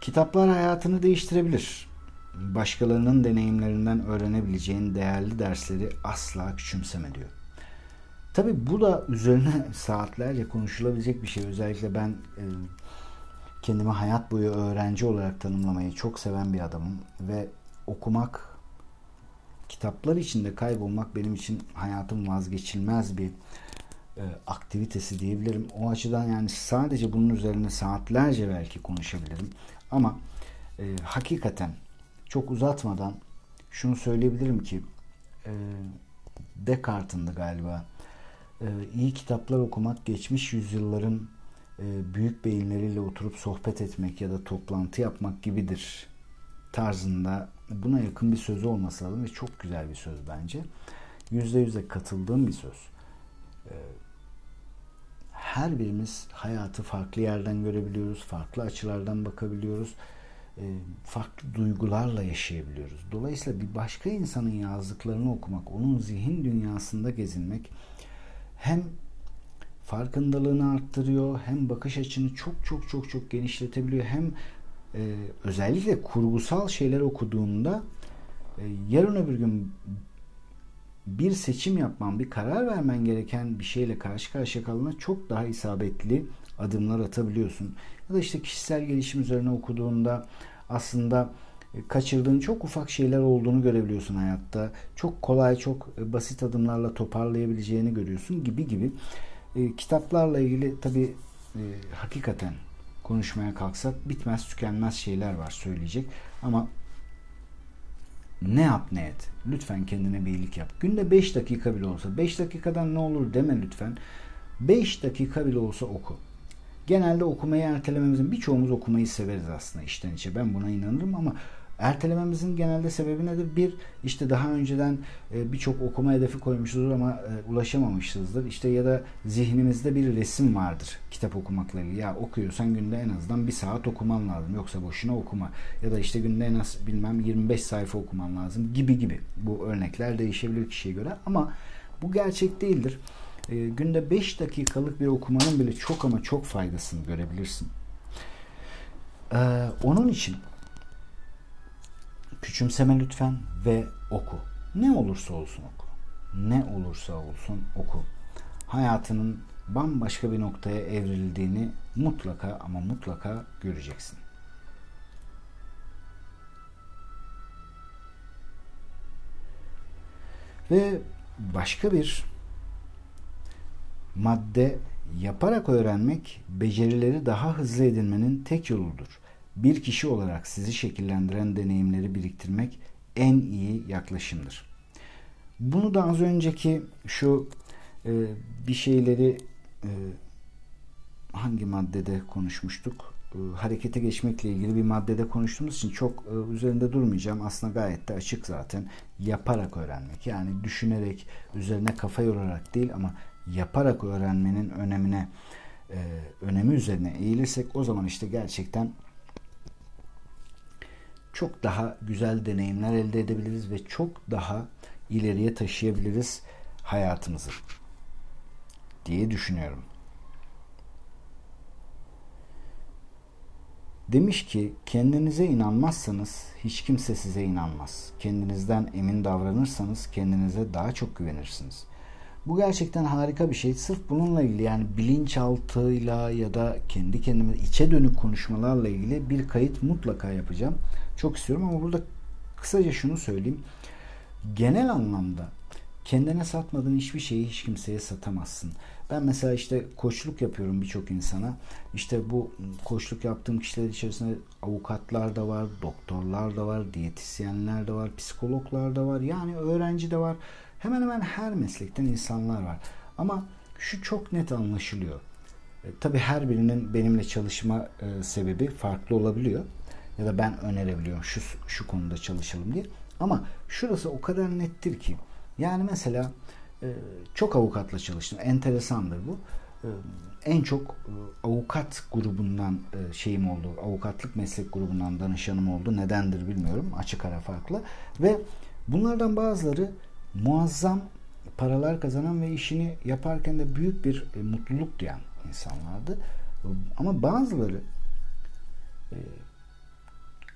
Kitaplar hayatını değiştirebilir. Başkalarının deneyimlerinden öğrenebileceğin değerli dersleri asla küçümseme diyor. Tabi bu da üzerine saatlerce konuşulabilecek bir şey. Özellikle ben e, kendimi hayat boyu öğrenci olarak tanımlamayı çok seven bir adamım ve okumak kitaplar içinde kaybolmak benim için hayatım vazgeçilmez bir e, aktivitesi diyebilirim. O açıdan yani sadece bunun üzerine saatlerce belki konuşabilirim. Ama e, hakikaten çok uzatmadan şunu söyleyebilirim ki e, Descartes'in galiba e, iyi kitaplar okumak geçmiş yüzyılların e, büyük beyinleriyle oturup sohbet etmek ya da toplantı yapmak gibidir tarzında buna yakın bir sözü olması lazım ve çok güzel bir söz bence. Yüzde yüze katıldığım bir söz. E, her birimiz hayatı farklı yerden görebiliyoruz, farklı açılardan bakabiliyoruz, e, farklı duygularla yaşayabiliyoruz. Dolayısıyla bir başka insanın yazdıklarını okumak, onun zihin dünyasında gezinmek hem farkındalığını arttırıyor, hem bakış açını çok çok çok çok genişletebiliyor, hem e, özellikle kurgusal şeyler okuduğunda e, yarın öbür gün bir seçim yapman, bir karar vermen gereken bir şeyle karşı karşıya kaldığında çok daha isabetli adımlar atabiliyorsun. Ya da işte kişisel gelişim üzerine okuduğunda aslında e, kaçırdığın çok ufak şeyler olduğunu görebiliyorsun hayatta. Çok kolay, çok e, basit adımlarla toparlayabileceğini görüyorsun gibi gibi. E, kitaplarla ilgili tabii e, hakikaten konuşmaya kalksak bitmez tükenmez şeyler var söyleyecek. Ama ne yap ne et. Lütfen kendine bir iyilik yap. Günde 5 dakika bile olsa 5 dakikadan ne olur deme lütfen. 5 dakika bile olsa oku. Genelde okumayı ertelememizin birçoğumuz okumayı severiz aslında içten içe. Ben buna inanırım ama Ertelememizin genelde sebebi nedir? Bir, işte daha önceden e, birçok okuma hedefi koymuşuzdur ama e, ulaşamamışızdır. İşte ya da zihnimizde bir resim vardır kitap okumakla ilgili. Ya okuyorsan günde en azından bir saat okuman lazım. Yoksa boşuna okuma. Ya da işte günde en az bilmem 25 sayfa okuman lazım gibi gibi. Bu örnekler değişebilir kişiye göre ama bu gerçek değildir. E, günde 5 dakikalık bir okumanın bile çok ama çok faydasını görebilirsin. onun için Küçümseme lütfen ve oku. Ne olursa olsun oku. Ne olursa olsun oku. Hayatının bambaşka bir noktaya evrildiğini mutlaka ama mutlaka göreceksin. Ve başka bir madde yaparak öğrenmek becerileri daha hızlı edinmenin tek yoludur bir kişi olarak sizi şekillendiren deneyimleri biriktirmek en iyi yaklaşımdır. Bunu da az önceki şu e, bir şeyleri e, hangi maddede konuşmuştuk? E, harekete geçmekle ilgili bir maddede konuştuğumuz için çok e, üzerinde durmayacağım. Aslında gayet de açık zaten. Yaparak öğrenmek. Yani düşünerek, üzerine kafa yorarak değil ama yaparak öğrenmenin önemine e, önemi üzerine eğilirsek o zaman işte gerçekten çok daha güzel deneyimler elde edebiliriz ve çok daha ileriye taşıyabiliriz hayatımızı diye düşünüyorum. Demiş ki kendinize inanmazsanız hiç kimse size inanmaz. Kendinizden emin davranırsanız kendinize daha çok güvenirsiniz. Bu gerçekten harika bir şey. Sırf bununla ilgili yani bilinçaltıyla ya da kendi kendime içe dönük konuşmalarla ilgili bir kayıt mutlaka yapacağım. Çok istiyorum ama burada kısaca şunu söyleyeyim. Genel anlamda kendine satmadığın hiçbir şeyi hiç kimseye satamazsın. Ben mesela işte koçluk yapıyorum birçok insana. İşte bu koçluk yaptığım kişiler içerisinde avukatlar da var, doktorlar da var, diyetisyenler de var, psikologlar da var. Yani öğrenci de var. Hemen hemen her meslekten insanlar var. Ama şu çok net anlaşılıyor. E, tabii her birinin benimle çalışma e, sebebi farklı olabiliyor. Ya da ben önerebiliyorum şu, şu konuda çalışalım diye. Ama şurası o kadar nettir ki. Yani mesela e, çok avukatla çalıştım. Enteresandır bu. E, en çok e, avukat grubundan şeyim oldu. Avukatlık meslek grubundan danışanım oldu. Nedendir bilmiyorum. Açık ara farklı. Ve bunlardan bazıları muazzam paralar kazanan ve işini yaparken de büyük bir mutluluk duyan insanlardı. Ama bazıları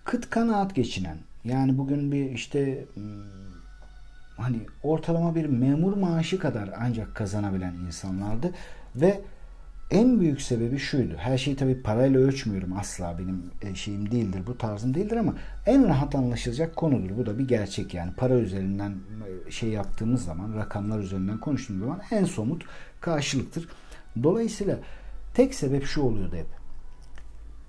kıt kanaat geçinen yani bugün bir işte hmm, hani ortalama bir memur maaşı kadar ancak kazanabilen insanlardı ve En büyük sebebi şuydu. Her şeyi tabii parayla ölçmüyorum asla benim e, şeyim değildir, bu tarzım değildir ama en rahat anlaşılacak konudur. Bu da bir gerçek yani. Para üzerinden e, şey yaptığımız zaman, rakamlar üzerinden konuştuğumuz zaman en somut karşılıktır. Dolayısıyla tek sebep şu oluyordu hep.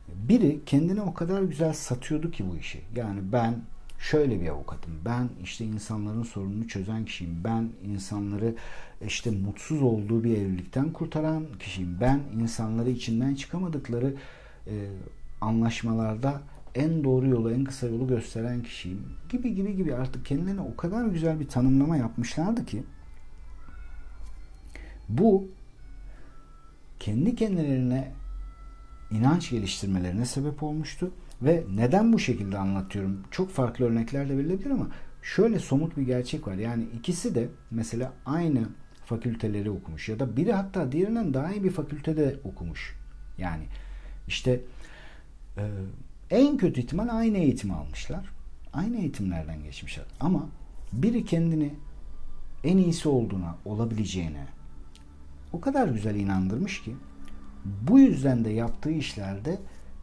Biri kendini o kadar güzel satıyordu ki bu işi. Yani ben şöyle bir avukatım. Ben işte insanların sorununu çözen kişiyim. Ben insanları işte mutsuz olduğu bir evlilikten kurtaran kişiyim. Ben insanları içinden çıkamadıkları e, anlaşmalarda en doğru yolu, en kısa yolu gösteren kişiyim. Gibi gibi gibi artık kendilerine o kadar güzel bir tanımlama yapmışlardı ki bu kendi kendilerine inanç geliştirmelerine sebep olmuştu. Ve neden bu şekilde anlatıyorum? Çok farklı örnekler de verilebilir ama şöyle somut bir gerçek var. Yani ikisi de mesela aynı fakülteleri okumuş ya da biri hatta diğerinden daha iyi bir fakültede okumuş. Yani işte e, en kötü ihtimal aynı eğitimi almışlar. Aynı eğitimlerden geçmişler. Ama biri kendini en iyisi olduğuna, olabileceğine o kadar güzel inandırmış ki bu yüzden de yaptığı işlerde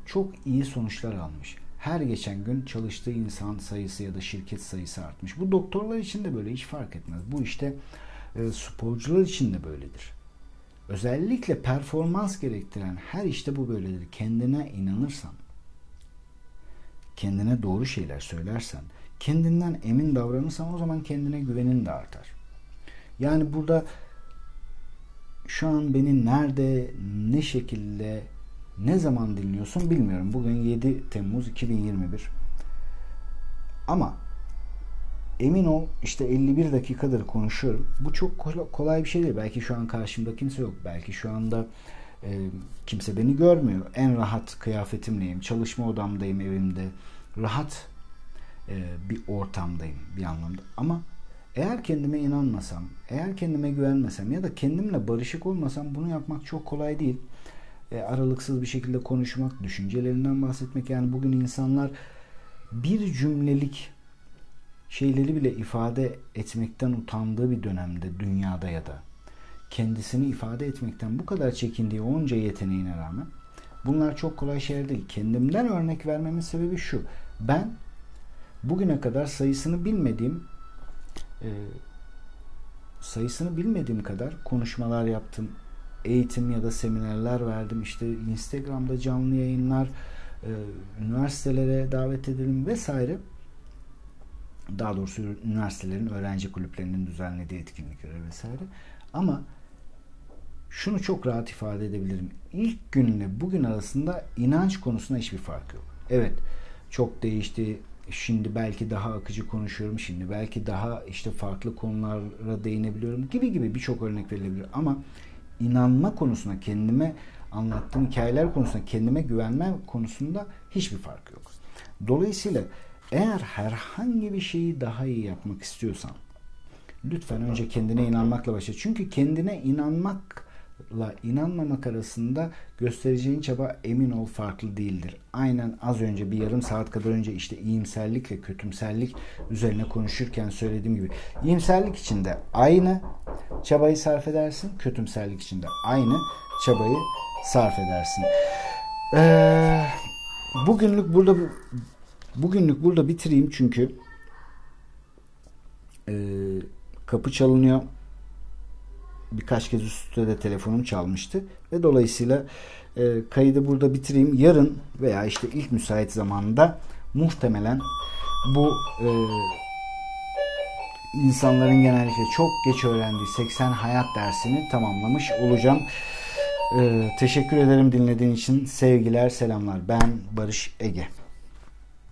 çok iyi sonuçlar almış. Her geçen gün çalıştığı insan sayısı ya da şirket sayısı artmış. Bu doktorlar için de böyle hiç fark etmez. Bu işte e, sporcular için de böyledir. Özellikle performans gerektiren her işte bu böyledir. Kendine inanırsan, kendine doğru şeyler söylersen, kendinden emin davranırsan o zaman kendine güvenin de artar. Yani burada şu an beni nerede, ne şekilde, ne zaman dinliyorsun bilmiyorum. Bugün 7 Temmuz 2021. Ama emin ol işte 51 dakikadır konuşuyorum. Bu çok kolay bir şey değil. Belki şu an karşımda kimse yok. Belki şu anda e, kimse beni görmüyor. En rahat kıyafetimleyim. Çalışma odamdayım evimde. Rahat e, bir ortamdayım bir anlamda. Ama eğer kendime inanmasam, eğer kendime güvenmesem ya da kendimle barışık olmasam bunu yapmak çok kolay değil. E, aralıksız bir şekilde konuşmak, düşüncelerinden bahsetmek. Yani bugün insanlar bir cümlelik şeyleri bile ifade etmekten utandığı bir dönemde dünyada ya da kendisini ifade etmekten bu kadar çekindiği onca yeteneğine rağmen bunlar çok kolay şeyler değil. Kendimden örnek vermemin sebebi şu. Ben bugüne kadar sayısını bilmediğim e, sayısını bilmediğim kadar konuşmalar yaptım. Eğitim ya da seminerler verdim. İşte Instagram'da canlı yayınlar, e, üniversitelere davet edelim vesaire. Daha doğrusu üniversitelerin öğrenci kulüplerinin düzenlediği etkinlikler vesaire. Ama şunu çok rahat ifade edebilirim. İlk günle bugün arasında inanç konusunda hiçbir fark yok. Evet çok değişti şimdi belki daha akıcı konuşuyorum şimdi belki daha işte farklı konulara değinebiliyorum gibi gibi birçok örnek verilebilir ama inanma konusunda kendime anlattığım hikayeler konusunda kendime güvenme konusunda hiçbir fark yok. Dolayısıyla eğer herhangi bir şeyi daha iyi yapmak istiyorsan lütfen önce kendine inanmakla başla. Çünkü kendine inanmak la inanmamak arasında göstereceğin çaba emin ol farklı değildir. Aynen az önce bir yarım saat kadar önce işte iyimserlikle kötümserlik üzerine konuşurken söylediğim gibi iyimserlik içinde aynı çabayı sarf edersin, kötümserlik içinde aynı çabayı sarf edersin. Ee, bugünlük burada bugünlük burada bitireyim çünkü e, kapı çalınıyor birkaç kez üst üste de telefonum çalmıştı ve dolayısıyla e, kaydı burada bitireyim. Yarın veya işte ilk müsait zamanda muhtemelen bu e, insanların genellikle çok geç öğrendiği 80 hayat dersini tamamlamış olacağım. E, teşekkür ederim dinlediğin için. Sevgiler, selamlar. Ben Barış Ege.